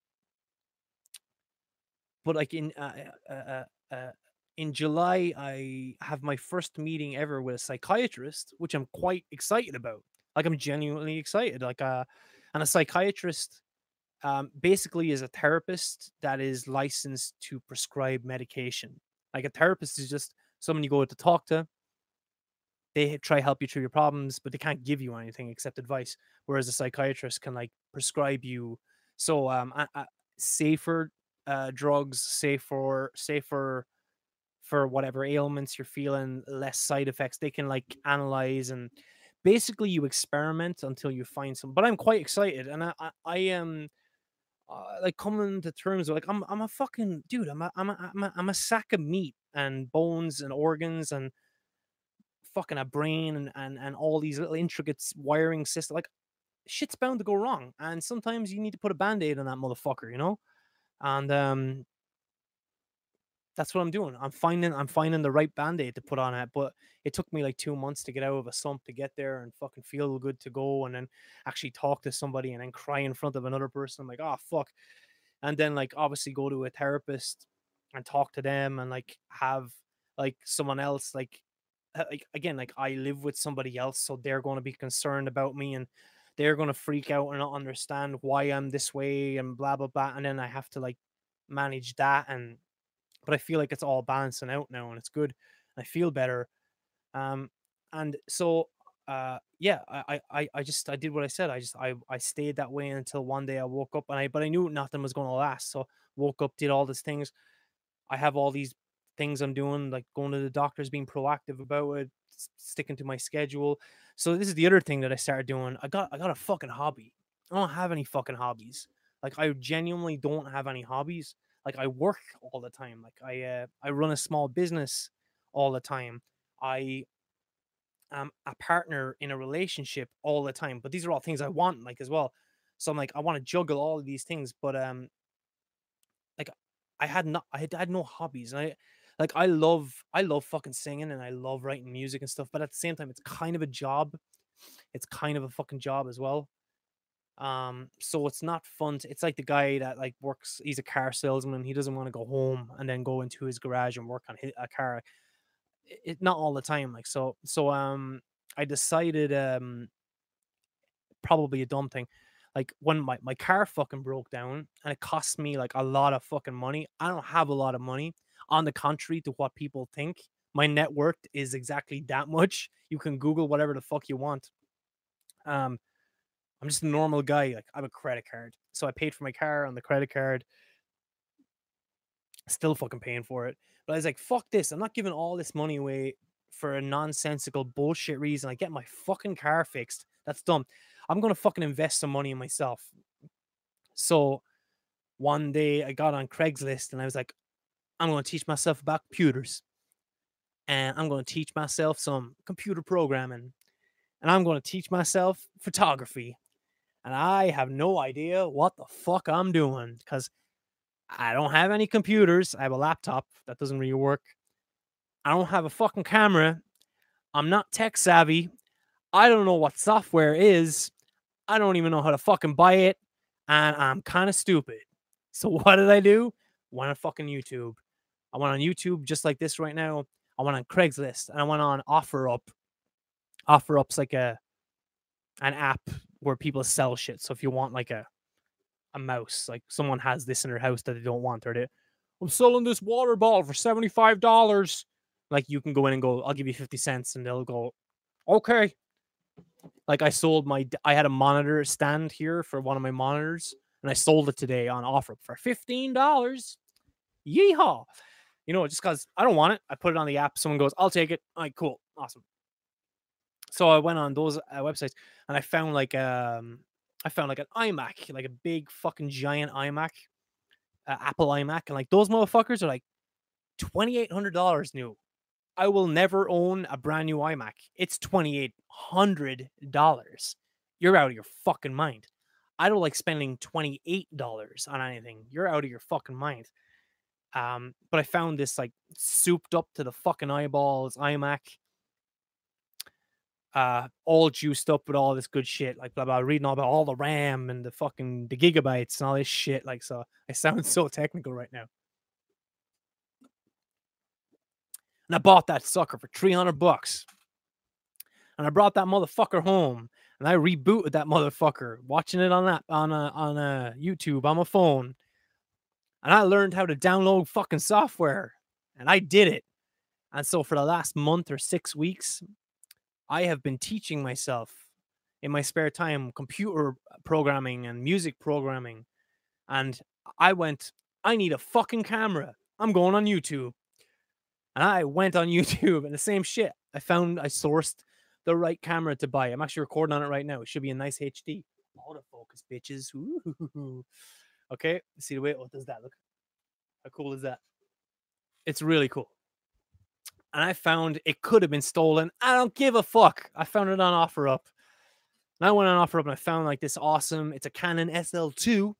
but like in uh, uh, uh, uh, in July, I have my first meeting ever with a psychiatrist, which I'm quite excited about. Like I'm genuinely excited. Like uh, and a psychiatrist um, basically is a therapist that is licensed to prescribe medication. Like a therapist is just someone you go to talk to. They try to help you through your problems, but they can't give you anything except advice. Whereas a psychiatrist can like prescribe you so um safer uh, drugs, safer safer for whatever ailments you're feeling, less side effects. They can like analyze and basically you experiment until you find some. But I'm quite excited, and I I, I am uh, like coming to terms with like I'm I'm a fucking dude. I'm a I'm a I'm a, I'm a sack of meat and bones and organs and fucking a brain and and, and all these little intricate wiring system. Like shit's bound to go wrong, and sometimes you need to put a band aid on that motherfucker, you know. And um, that's what I'm doing. I'm finding I'm finding the right band-aid to put on it. But it took me like two months to get out of a slump to get there and fucking feel good to go and then actually talk to somebody and then cry in front of another person. I'm like, oh fuck. And then like obviously go to a therapist and talk to them and like have like someone else like like again like I live with somebody else so they're going to be concerned about me and they're going to freak out and not understand why I'm this way and blah blah blah and then I have to like manage that and but I feel like it's all balancing out now and it's good. I feel better. Um, and so uh yeah I, I i just i did what i said i just i i stayed that way until one day i woke up and i but i knew nothing was going to last so woke up did all these things i have all these things i'm doing like going to the doctors being proactive about it sticking to my schedule so this is the other thing that i started doing i got i got a fucking hobby i don't have any fucking hobbies like i genuinely don't have any hobbies like I work all the time. Like I uh, I run a small business all the time. I am a partner in a relationship all the time. But these are all things I want like as well. So I'm like I want to juggle all of these things, but um like I had not I had, I had no hobbies. I like I love I love fucking singing and I love writing music and stuff, but at the same time it's kind of a job. It's kind of a fucking job as well. Um, so it's not fun. To, it's like the guy that like works. He's a car salesman. He doesn't want to go home and then go into his garage and work on his, a car. It, it not all the time. Like so. So um, I decided um, probably a dumb thing. Like when my my car fucking broke down and it cost me like a lot of fucking money. I don't have a lot of money. On the contrary to what people think, my net worth is exactly that much. (laughs) You can Google whatever the fuck you want. Um, I'm just a normal guy. Like I have a credit card. So I paid for my car on the credit card. Still fucking paying for it. But I was like, fuck this. I'm not giving all this money away for a nonsensical bullshit reason. I get my fucking car fixed. That's dumb. I'm gonna fucking invest some money in myself. So one day I got on Craigslist and I was like, I'm gonna teach myself about computers. And I'm gonna teach myself some computer programming. And I'm gonna teach myself photography and I have no idea what the fuck I'm doing because I don't have any computers. I have a laptop that doesn't really work. I don't have a fucking camera. I'm not tech savvy. I don't know what software is. I don't even know how to fucking buy it. And I'm kind of stupid. So (laughs) what did I do? Went on fucking YouTube. I went on YouTube just like this right now. I went on Craigslist and I went on OfferUp. OfferUp's like a an app where people sell shit. So if you want like a a mouse, like someone has this in their house that they don't want, or they, I'm selling this water bottle for seventy five dollars. Like you can go in and go, I'll give you fifty cents, and they'll go, okay. Like I sold my, I had a monitor stand here for one of my monitors, and I sold it today on offer for fifteen dollars. Yeehaw! You know, just because I don't want it, I put it on the app. Someone goes, I'll take it. All right, cool, awesome so I went on those uh, websites and I found like um I found like an iMac, like a big fucking giant iMac, uh, Apple iMac, and like those motherfuckers are like twenty eight hundred dollars new. I will never own a brand new iMac. It's twenty eight hundred dollars. You're out of your fucking mind. I don't like spending twenty eight dollars on anything. You're out of your fucking mind. Um, but I found this like souped up to the fucking eyeballs iMac uh, all juiced up with all this good shit, like blah blah, reading all about all the RAM and the fucking the gigabytes and all this shit. Like, so I sound (laughs) so technical right now. And I bought that sucker for 300 bucks. And I brought that motherfucker home and I rebooted that motherfucker, watching it on that on a on a YouTube on my phone. And I learned how to download fucking software. And I did it. And so for the last month or six weeks, I have been teaching myself in my spare time computer programming and music programming. And I went, I need a fucking camera. I'm going on YouTube. And I went on (laughs) YouTube and the same shit. I found I sourced the right camera to buy. I'm actually recording on it right now. It should be a nice HD. Autofocus, bitches. Ooh. Okay, see the way. What does that look? How cool is that? It's really cool and I found it could have been stolen. I don't give a fuck. I found it on OfferUp. And I went on OfferUp and I found like this awesome. It's a Canon SL2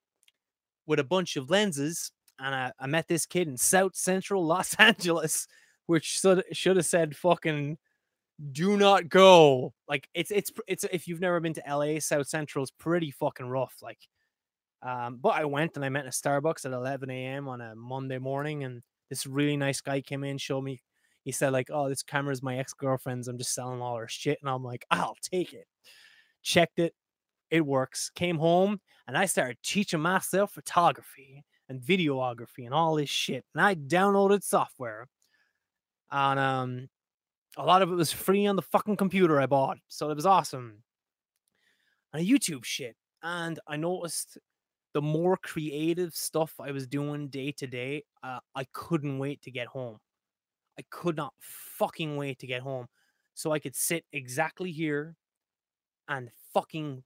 with a bunch of lenses. And I, I met this kid in South Central Los (laughs) Angeles, which should should have said fucking do not go. Like it's it's it's if you've never been to LA, South Central is pretty fucking rough. Like, um, but I went and I met in a Starbucks at 11 a.m. on a Monday morning, and this really nice guy came in, showed me he said like, "Oh, this camera is my ex girlfriend's. I'm just selling all her shit," and I'm like, "I'll take it." Checked it, it works. Came home and I started teaching myself photography and videography and all this shit. And I downloaded software, and um, a lot of it was free on the fucking computer I bought, so it was awesome. And YouTube shit, and I noticed the more creative stuff I was doing day to day, uh, I couldn't wait to get home. I could not fucking wait to get home so I could sit exactly here and fucking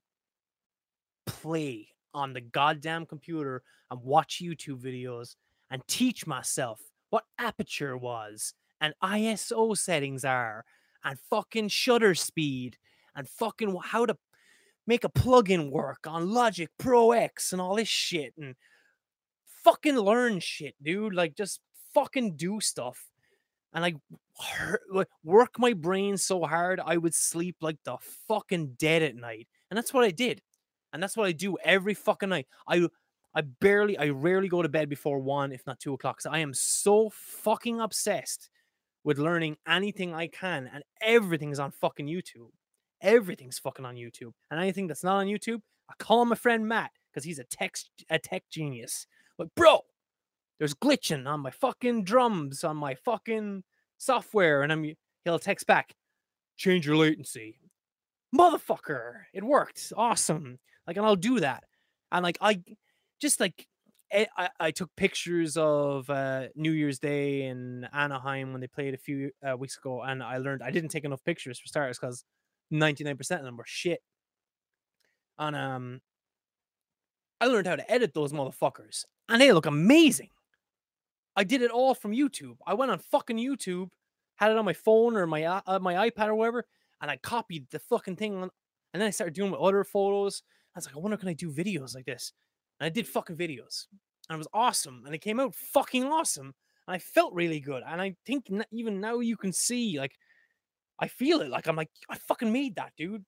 play on the goddamn computer and watch YouTube videos and teach myself what aperture was and ISO settings are and fucking shutter speed and fucking how to make a plugin work on Logic Pro X and all this shit and fucking learn shit, dude. Like just fucking do stuff and like work my brain so hard I would sleep like the fucking dead at night. And that's what I did. And that's what I do every fucking night. I I barely I rarely go to bed before one, if not two o'clock. So I am so fucking obsessed with learning anything I can, and everything's on fucking YouTube. Everything's fucking on YouTube. And anything that's not on YouTube, I call my friend Matt because he's a tech a tech genius. Like, bro, there's glitching on my fucking drums on my fucking software, and I'm he'll text back, change your latency. Motherfucker, it worked. Awesome. Like, and I'll do that. And like I just like I, I took pictures of uh, New Year's Day in Anaheim when they played a few uh, weeks ago, and I learned I didn't take enough pictures for starters because 99% of them were shit. And um, I learned how to edit those motherfuckers, and they look amazing. I did it all from YouTube. I went on fucking YouTube, had it on my phone or my uh, my iPad or whatever, and I copied the fucking thing on, and then I started doing my other photos. I was like, I wonder can I do videos like this? And I did fucking videos, and it was awesome, and it came out fucking awesome, and I felt really good. And I think even now you can see, like, I feel it. Like I'm like, I fucking made that, dude.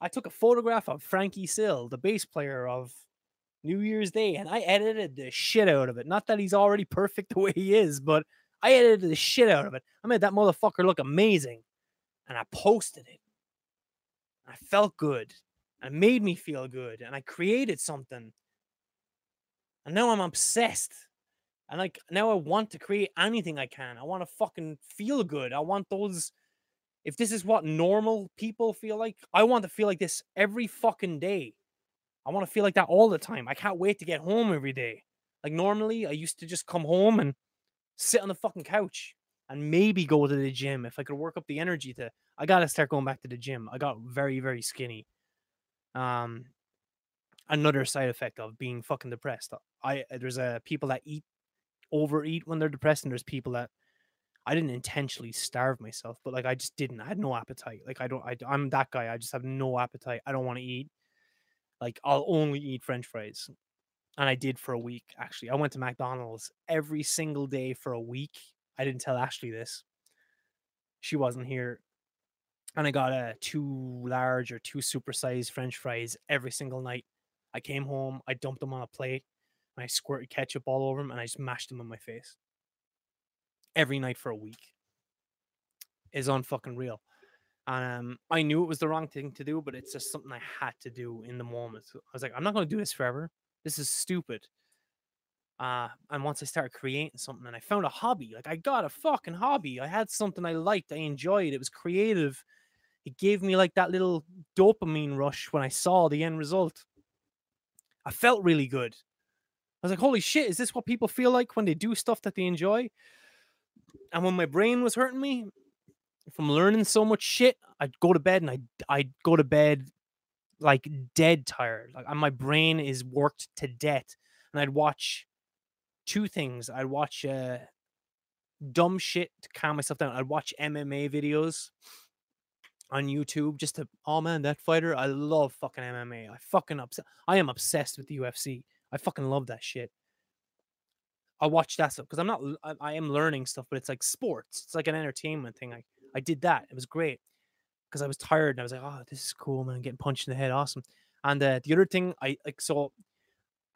I took a photograph of Frankie Sil, the bass player of New Year's Day, and I edited the shit out of it. Not that he's already perfect (laughs) the way he is, but I edited the shit out of it. I made that motherfucker look amazing, and I posted it. I felt good. It made me feel good, and I created something. And now I'm obsessed. And like now I want to create anything I can. I want to fucking feel good. I want those. If this is what normal people feel like, I want to feel like this every fucking day. I want to feel like that all the time. I can't wait to get home every day. Like normally, I used to just come home and sit on the fucking couch and maybe go to the gym if I could work up the energy to. I gotta start going back to the gym. I got very very skinny. Um, another side effect of being fucking depressed. I there's a uh, people that eat overeat when they're depressed, and there's people that I didn't intentionally starve myself, but like I just didn't. I had no appetite. Like I don't. I, I'm that guy. I just have no appetite. I don't want to eat. Like I'll only eat French fries. And I did for a week, actually. I went to McDonald's every single day for a week. I didn't tell Ashley this. She wasn't here. and I got a two large or two supersized French fries every single night. I came home, I dumped them on a plate, and I squirted ketchup all over them, and I just mashed them in my face every night for a week. Is unfucking real. And um, I knew it was the wrong thing to do, but it's just something I had to do in the moment. I was like, I'm not going to do this forever. This is stupid. Uh, and once I started creating something and I found a hobby, like I got a fucking hobby. I had something I liked, I enjoyed. It was creative. It gave me like that little dopamine rush when I saw the end result. I felt really good. I was like, holy shit, is this what people feel like when they do stuff that they enjoy? And when my brain was hurting me from learning so much shit, I'd go to bed and I'd, I'd go to bed like dead tired. Like my brain is worked to death. And I'd watch two things. I'd watch uh, dumb shit to calm myself down. I'd watch MMA videos on YouTube just to oh man, that fighter. I love fucking MMA. I fucking upset. I am obsessed with the UFC. I fucking love that shit. I watch that stuff because I'm not. I, I, am learning stuff, but it's like sports. It's like an entertainment thing. I I did that. It was great because I was tired and I was like, oh, this is cool, man. Getting punched in the head, awesome. And uh, the other thing, I like so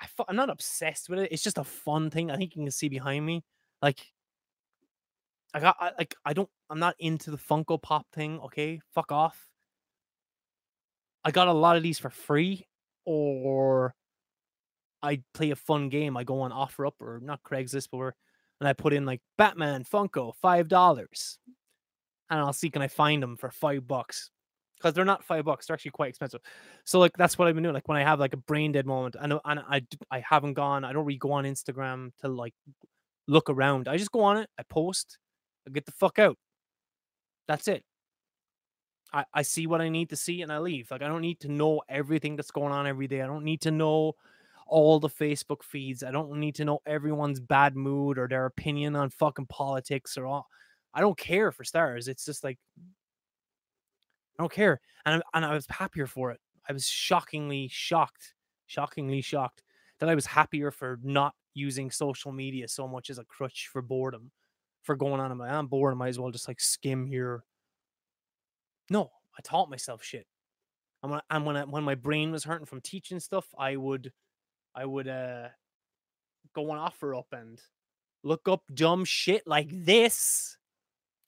I I'm not obsessed with it. It's just a fun thing. I think you can see behind me. Like I got I, like I don't I'm not into the Funko Pop thing, okay? Fuck off. I got a lot of these for free or I play a fun game. I go on OfferUp or not Craigslist, but we're, and I put in like Batman Funko, five dollars. And I'll see can I find them for five bucks because they're not five bucks; they're actually quite expensive. So like that's what I've been doing. Like when I have like a brain dead moment, know, and I I haven't gone. I don't really go on Instagram to like look around. I just go on it. I post. I get the fuck out. That's it. I, I see what I need to see and I leave. Like I don't need to know everything that's going on every day. I don't need to know all the Facebook feeds. I don't need to know everyone's bad mood or their opinion on fucking politics or all. I don't care for stars. It's just like I don't care. And, and I was happier for it. I was shockingly shocked, shockingly shocked that I was happier for not using social media so much as a crutch for boredom, for going on. I'm bored. I might as well just like skim here. No, I taught myself shit. And when, and when, I, when my brain was hurting from teaching stuff, I would, I would uh go on OfferUp and look up dumb shit like this.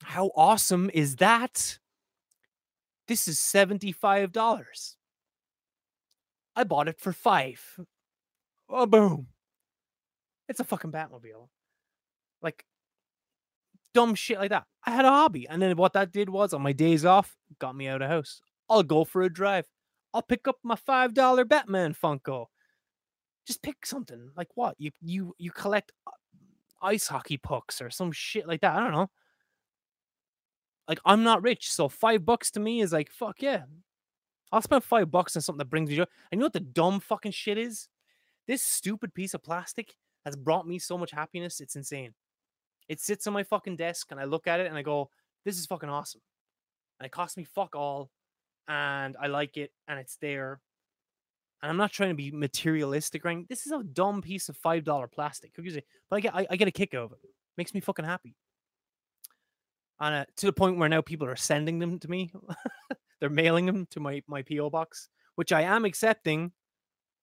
How awesome is that? This is $75. I bought it for five. Oh, boom. It's a fucking Batmobile. Like, dumb shit like that. I had a hobby. And then what that did was on my days off, got me out of house. I'll go for a drive. I'll pick up my $5 Batman Funko. Just pick something. Like what? You you you collect uh, ice hockey pucks or some shit like that. I don't know like I'm not rich, so five bucks to me is like fuck yeah. I'll spend five bucks on something that brings me joy. And you know what the dumb fucking shit is? This stupid piece of plastic has brought me so much happiness. It's insane. It sits on my fucking desk, and I look at it and I go, "This is fucking awesome." And it cost me fuck all, and I like it, and it's there. And I'm not trying to be materialistic, right? This is a dumb piece of five dollar plastic, but I get I, I get a kick out of it. Makes me fucking happy and uh, to the point where now people are sending them to me. (laughs) They're mailing them to my my PO box, which I am accepting.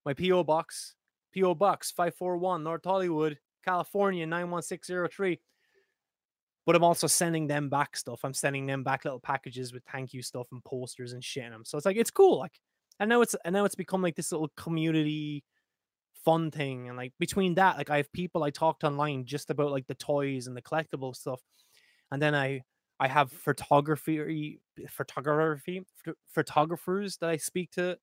My PO box, PO box five four one North Hollywood, California nine one six zero three. But I'm also sending them back stuff. I'm sending them back little packages with thank you stuff and posters and shit in them. So it's like it's cool. Like, and now it's and now it's become like this little community fun thing. And like between that, like I have people I talked online just about like the toys and the collectible stuff and then I I have photography photography photographers that I speak to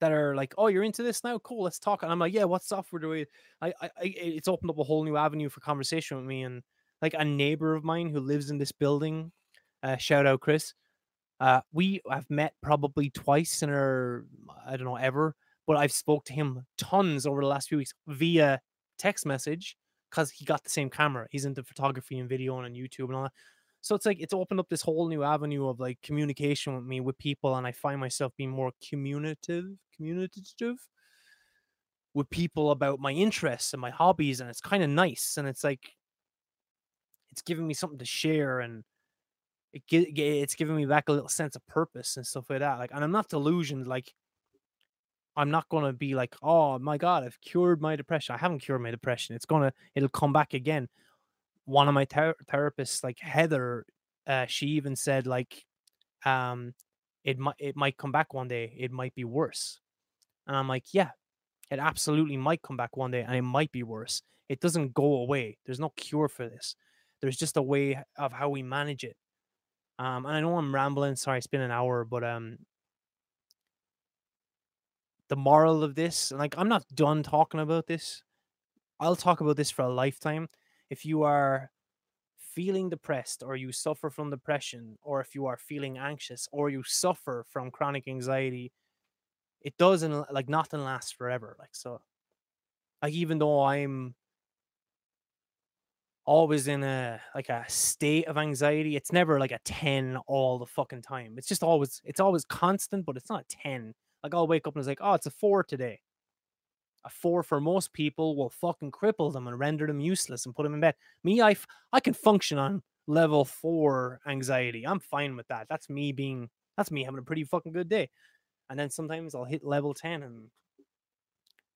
that are like, "Oh, you're into this now? Cool, let's talk." And I'm like, "Yeah, what software do we?" I, I, it's opened up a whole new avenue for conversation with me. And like a neighbor of mine who lives in this building, uh, shout out Chris. Uh, we have met probably twice in our, I don't know, ever, but I've spoke to him tons over the last few weeks via text message because he got the same camera. He's into photography and video and on YouTube and all that. So it's like it's opened up this whole new avenue of like communication with me with people, and I find myself being more communicative, communicative with people about my interests and my hobbies, and it's kind of nice. And it's like it's giving me something to share, and it, it's giving me back a little sense of purpose and stuff like that. Like, and I'm not delusioned. Like, I'm not gonna be like, oh my god, I've cured my depression. I haven't cured my depression. It's gonna, it'll come back again. One of my ther- therapists, like Heather, uh, she even said like, um, it might it might come back one day. It might be worse. And I'm like, yeah, it absolutely might come back one day, and it might be worse. It doesn't go away. There's no cure for this. There's just a way of how we manage it. Um, and I know I'm rambling. Sorry, it's been an hour, but um, the moral of this, like, I'm not done talking about this. I'll talk about this for a lifetime. If you are feeling depressed or you suffer from depression or if you are feeling anxious or you suffer from chronic anxiety it doesn't like nothing lasts forever like so like even though i'm always in a like a state of anxiety it's never like a 10 all the fucking time it's just always it's always constant but it's not 10 like i'll wake up and it's like oh it's a 4 today a four for most people will fucking cripple them and render them useless and put them in bed. Me, I, I can function on level four anxiety. I'm fine with that. That's me being, that's me having a pretty fucking good day. And then sometimes I'll hit level 10 and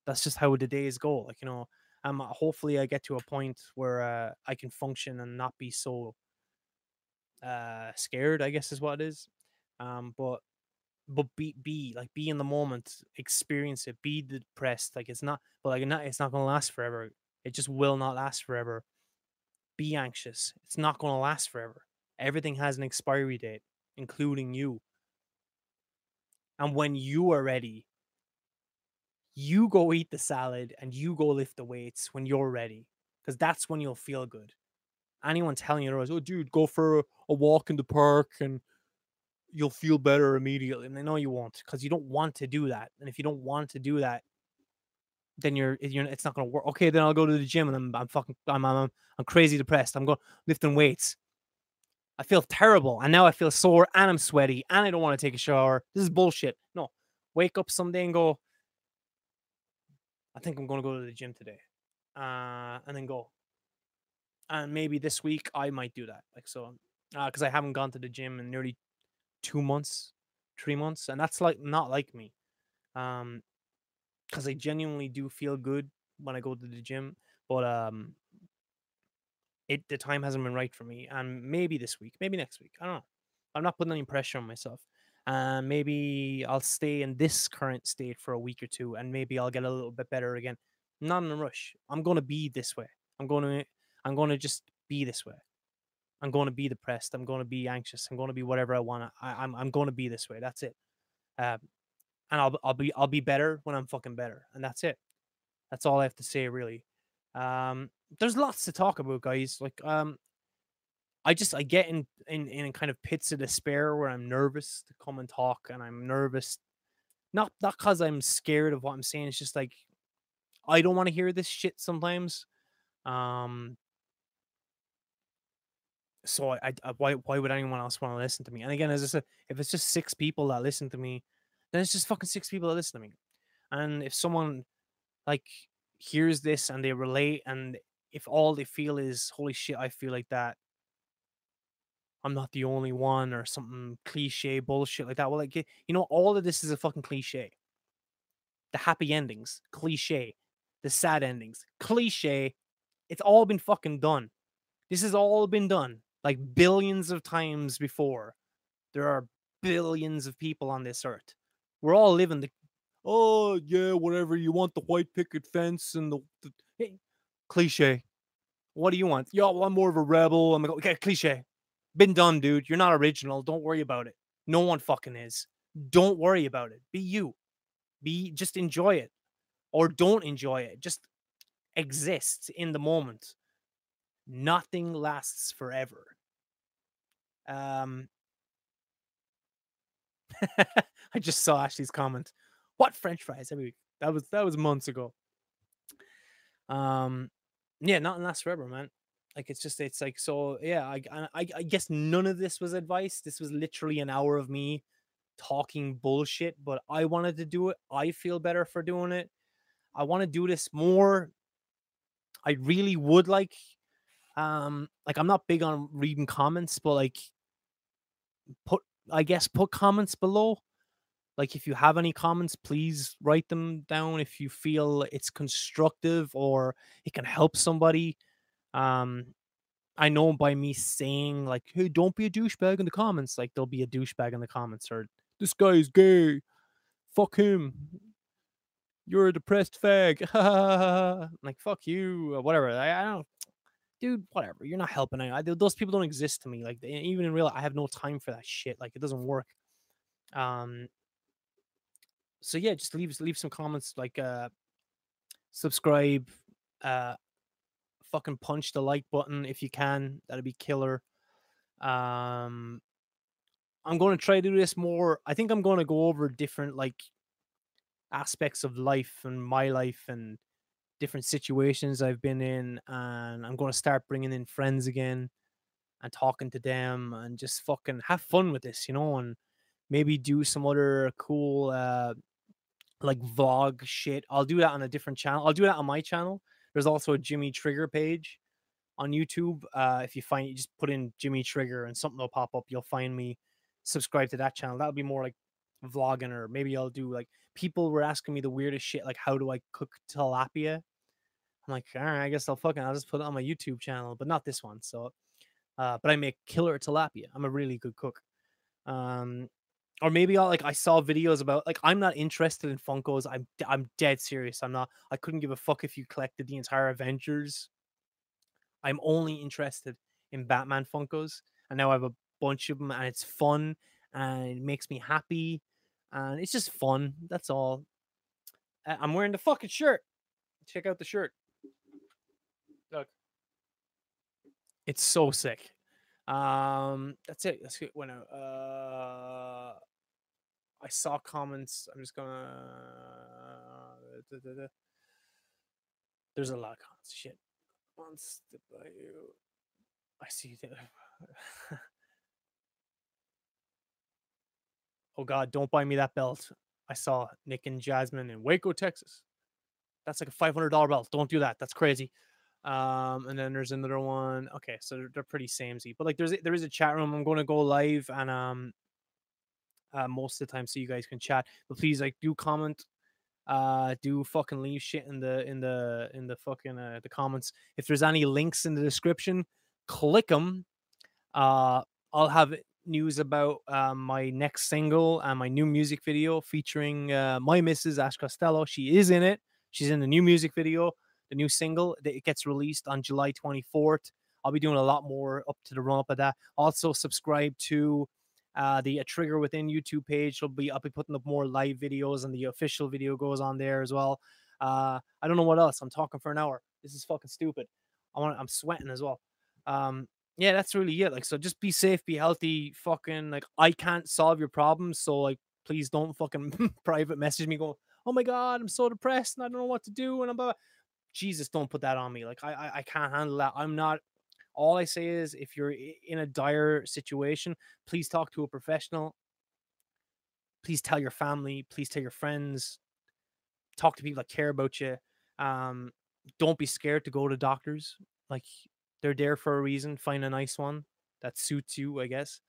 that's just how the days go. Like, you know, um, hopefully I get to a point where uh, I can function and not be so uh, scared, I guess is what it is. Um, but but be be like be in the moment, experience it, be depressed. Like it's not, but like not, it's not gonna last forever. It just will not last forever. Be anxious. It's not gonna last forever. Everything has an expiry date, including you. And when you are ready, you go eat the salad and you go lift the weights when you're ready, because that's when you'll feel good. Anyone telling you otherwise, oh, dude, go for a, walk in the park and you'll feel better immediately. And I know you won't because you don't want to do that. And if you don't want to do that, then you're, eh, you're it's not going to work. Okay, then I'll go to the gym and I'm, I'm fucking, I'm, I'm, I'm crazy depressed. I'm going lifting weights. I feel terrible. And now I feel sore and I'm sweaty and I don't want to take a shower. This is bullshit. No, wake up someday and go, I think I'm going to go to the gym today. Uh, and then go. And maybe this week I might do that. Like, so, because uh, I haven't gone to the gym in nearly two months, three months, and that's like not like me. Um, because I genuinely do feel good when I go to the gym, but um, it the time hasn't been right for me, and maybe this week, maybe next week, I don't know. I'm not putting any pressure on myself. And uh, maybe I'll stay in this current state for a week or two, and maybe I'll get a little bit better again. Not in a rush. I'm gonna be this way. I'm gonna I'm gonna just be this way. I'm going to be depressed. I'm going to be anxious. I'm going to be whatever I want. I, I'm I'm going to be this way. That's it. Um, and I'll I'll be I'll be better when I'm fucking better, and that's it. That's all I have to say, really. Um, there's lots to talk about, guys. Like um, I just I get in in in kind of pits of despair where I'm nervous to come and talk, and I'm nervous, not not because I'm scared of what I'm saying. It's just like I don't want to hear this shit sometimes. Um, so I, I, why why would anyone else want to listen to me? And again, as I said, if it's just six people that listen to me, then it's just fucking six people that listen to me. And if someone like hears this and they relate, and if all they feel is holy shit, I feel like that. I'm not the only one, or something cliche bullshit like that. Well, like you know, all of this is a fucking cliche. The happy endings, cliche. The sad endings, cliche. It's all been fucking done. This has all been done like billions of times before. There are billions of people on this earth. We're all living the oh yeah, whatever you want the white picket fence and the, the hey, cliche. What do you want? Yo, I'm more of a rebel. I'm like, okay, cliche. Been done, dude. You're not original. Don't worry about it. No one fucking is. Don't worry about it. Be you. Be just enjoy it. Or don't enjoy it. Just exist in the moment nothing lasts forever. Um, (laughs) I just saw Ashley's comment. What French fries every week? That was that was months ago. Um, yeah, nothing lasts forever, man. Like it's just it's like so. Yeah, I I I guess none of this was advice. This was literally an hour of me talking bullshit. But I wanted to do it. I feel better for doing it. I want to do this more. I really would like um, like I'm not big on reading comments, but like put I guess put comments below. Like if you have any comments, please write them down if you feel it's constructive or it can help somebody. Um I know by me saying like, "Hey, don't be a douchebag in the comments," like there'll be a douchebag in the comments or "This guy is gay, fuck him, you're a depressed fag," (laughs) like fuck you, or whatever. I, I don't, dude, whatever. You're not helping. I, those people don't exist to me. Like even in real, I have no time for that shit. Like it doesn't work. Um. So yeah, just leave leave some comments like uh, subscribe, uh, fucking punch the like button if you can. That'd be killer. Um, I'm going to try to do this more. I think I'm going to go over different like aspects of life and my life and different situations I've been in, and I'm going to start bringing in friends again and talking to them and just fucking have fun with this, you know, and maybe do some other cool uh like vlog shit. I'll do that on a different channel. I'll do that on my channel there's also a Jimmy Trigger page on YouTube. Uh, if you find you just put in Jimmy Trigger and something will pop up, you'll find me. Subscribe to that channel. That'll be more like vlogging, or maybe I'll do like people were asking me the weirdest shit, like how do I cook tilapia? I'm like, all right, I guess I'll fucking I'll just put it on my YouTube channel, but not this one. So, uh, but I make killer tilapia. I'm a really good cook. Um, or maybe I'll like I saw videos about like I'm not interested in Funkos. I'm I'm dead serious. I'm not. I couldn't give a fuck if you collected the entire Avengers. I'm only interested in Batman Funkos, and now I have a bunch of them, and it's fun and it makes me happy, and it's just fun. That's all. I'm wearing the fucking shirt. Check out the shirt. Look, it's so sick. Um, that's it. That's it. When uh, I saw comments. I'm just gonna. There's a lot of comments. Shit. Wants to buy you. I see that. (laughs) oh God! Don't buy me that belt. I saw Nick and Jasmine in Waco, Texas. That's like a five hundred dollar belt. Don't do that. That's crazy. Um, and then there's another one. Okay, so they're, they're pretty samey, but like there's there is a chat room. I'm going to go live and um uh, most of the time so you guys can chat. But please like do comment, uh, do fucking leave shit in the in the in the fucking uh, the comments. If there's any links in the description, click them. Uh, I'll have news about uh, my next single and my new music video featuring uh, my Mrs. Ash Costello. She is in it. She's in the new music video, the new single. It gets released on July 24th. I'll be doing a lot more up to the run up of that. Also, subscribe to uh, the Trigger Within YouTube page will be. I'll be putting up more live videos, and the official video goes on there as well. Uh, I don't know what else. I'm talking for an hour. This is fucking stupid. I want. I'm sweating as well. Um, yeah, that's really it. Like, so just be safe, be healthy. Fucking like, I can't solve your problems, so like, please don't fucking (laughs) private message me going, "Oh my god, I'm so depressed and I don't know what to do," and I'm about. Jesus, don't put that on me. Like, I, I, I can't handle that. I'm not all I say is if you're in a dire situation, please talk to a professional. Please tell your family, please tell your friends, talk to people that care about you. Um, don't be scared to go to doctors. Like they're there for a reason. Find a nice one that suits you, I guess.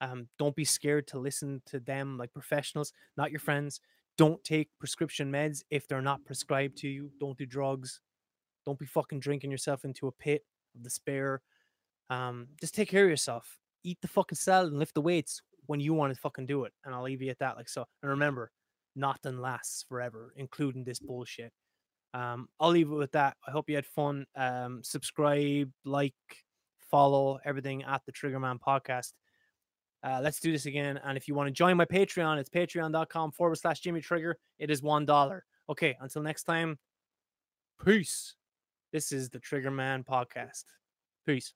Um, don't be scared to listen to them like professionals, not your friends. Don't take prescription meds if they're not prescribed to you. Don't do drugs. Don't be fucking drinking yourself into a pit of despair. Um, just take care of yourself. Eat the fucking salad and lift the weights when you want to fucking do it. And I'll leave you at that. Like so. And remember, nothing lasts forever, including this bullshit. Um, I'll leave it with that. I hope you had fun. Um, subscribe, like, follow everything at the Triggerman podcast. Uh, let's do this again. And if you want to join my Patreon, it's patreon.com forward slash Jimmy Trigger. It is one dollar. Okay, until next time, peace. This is the Triggerman podcast. Peace.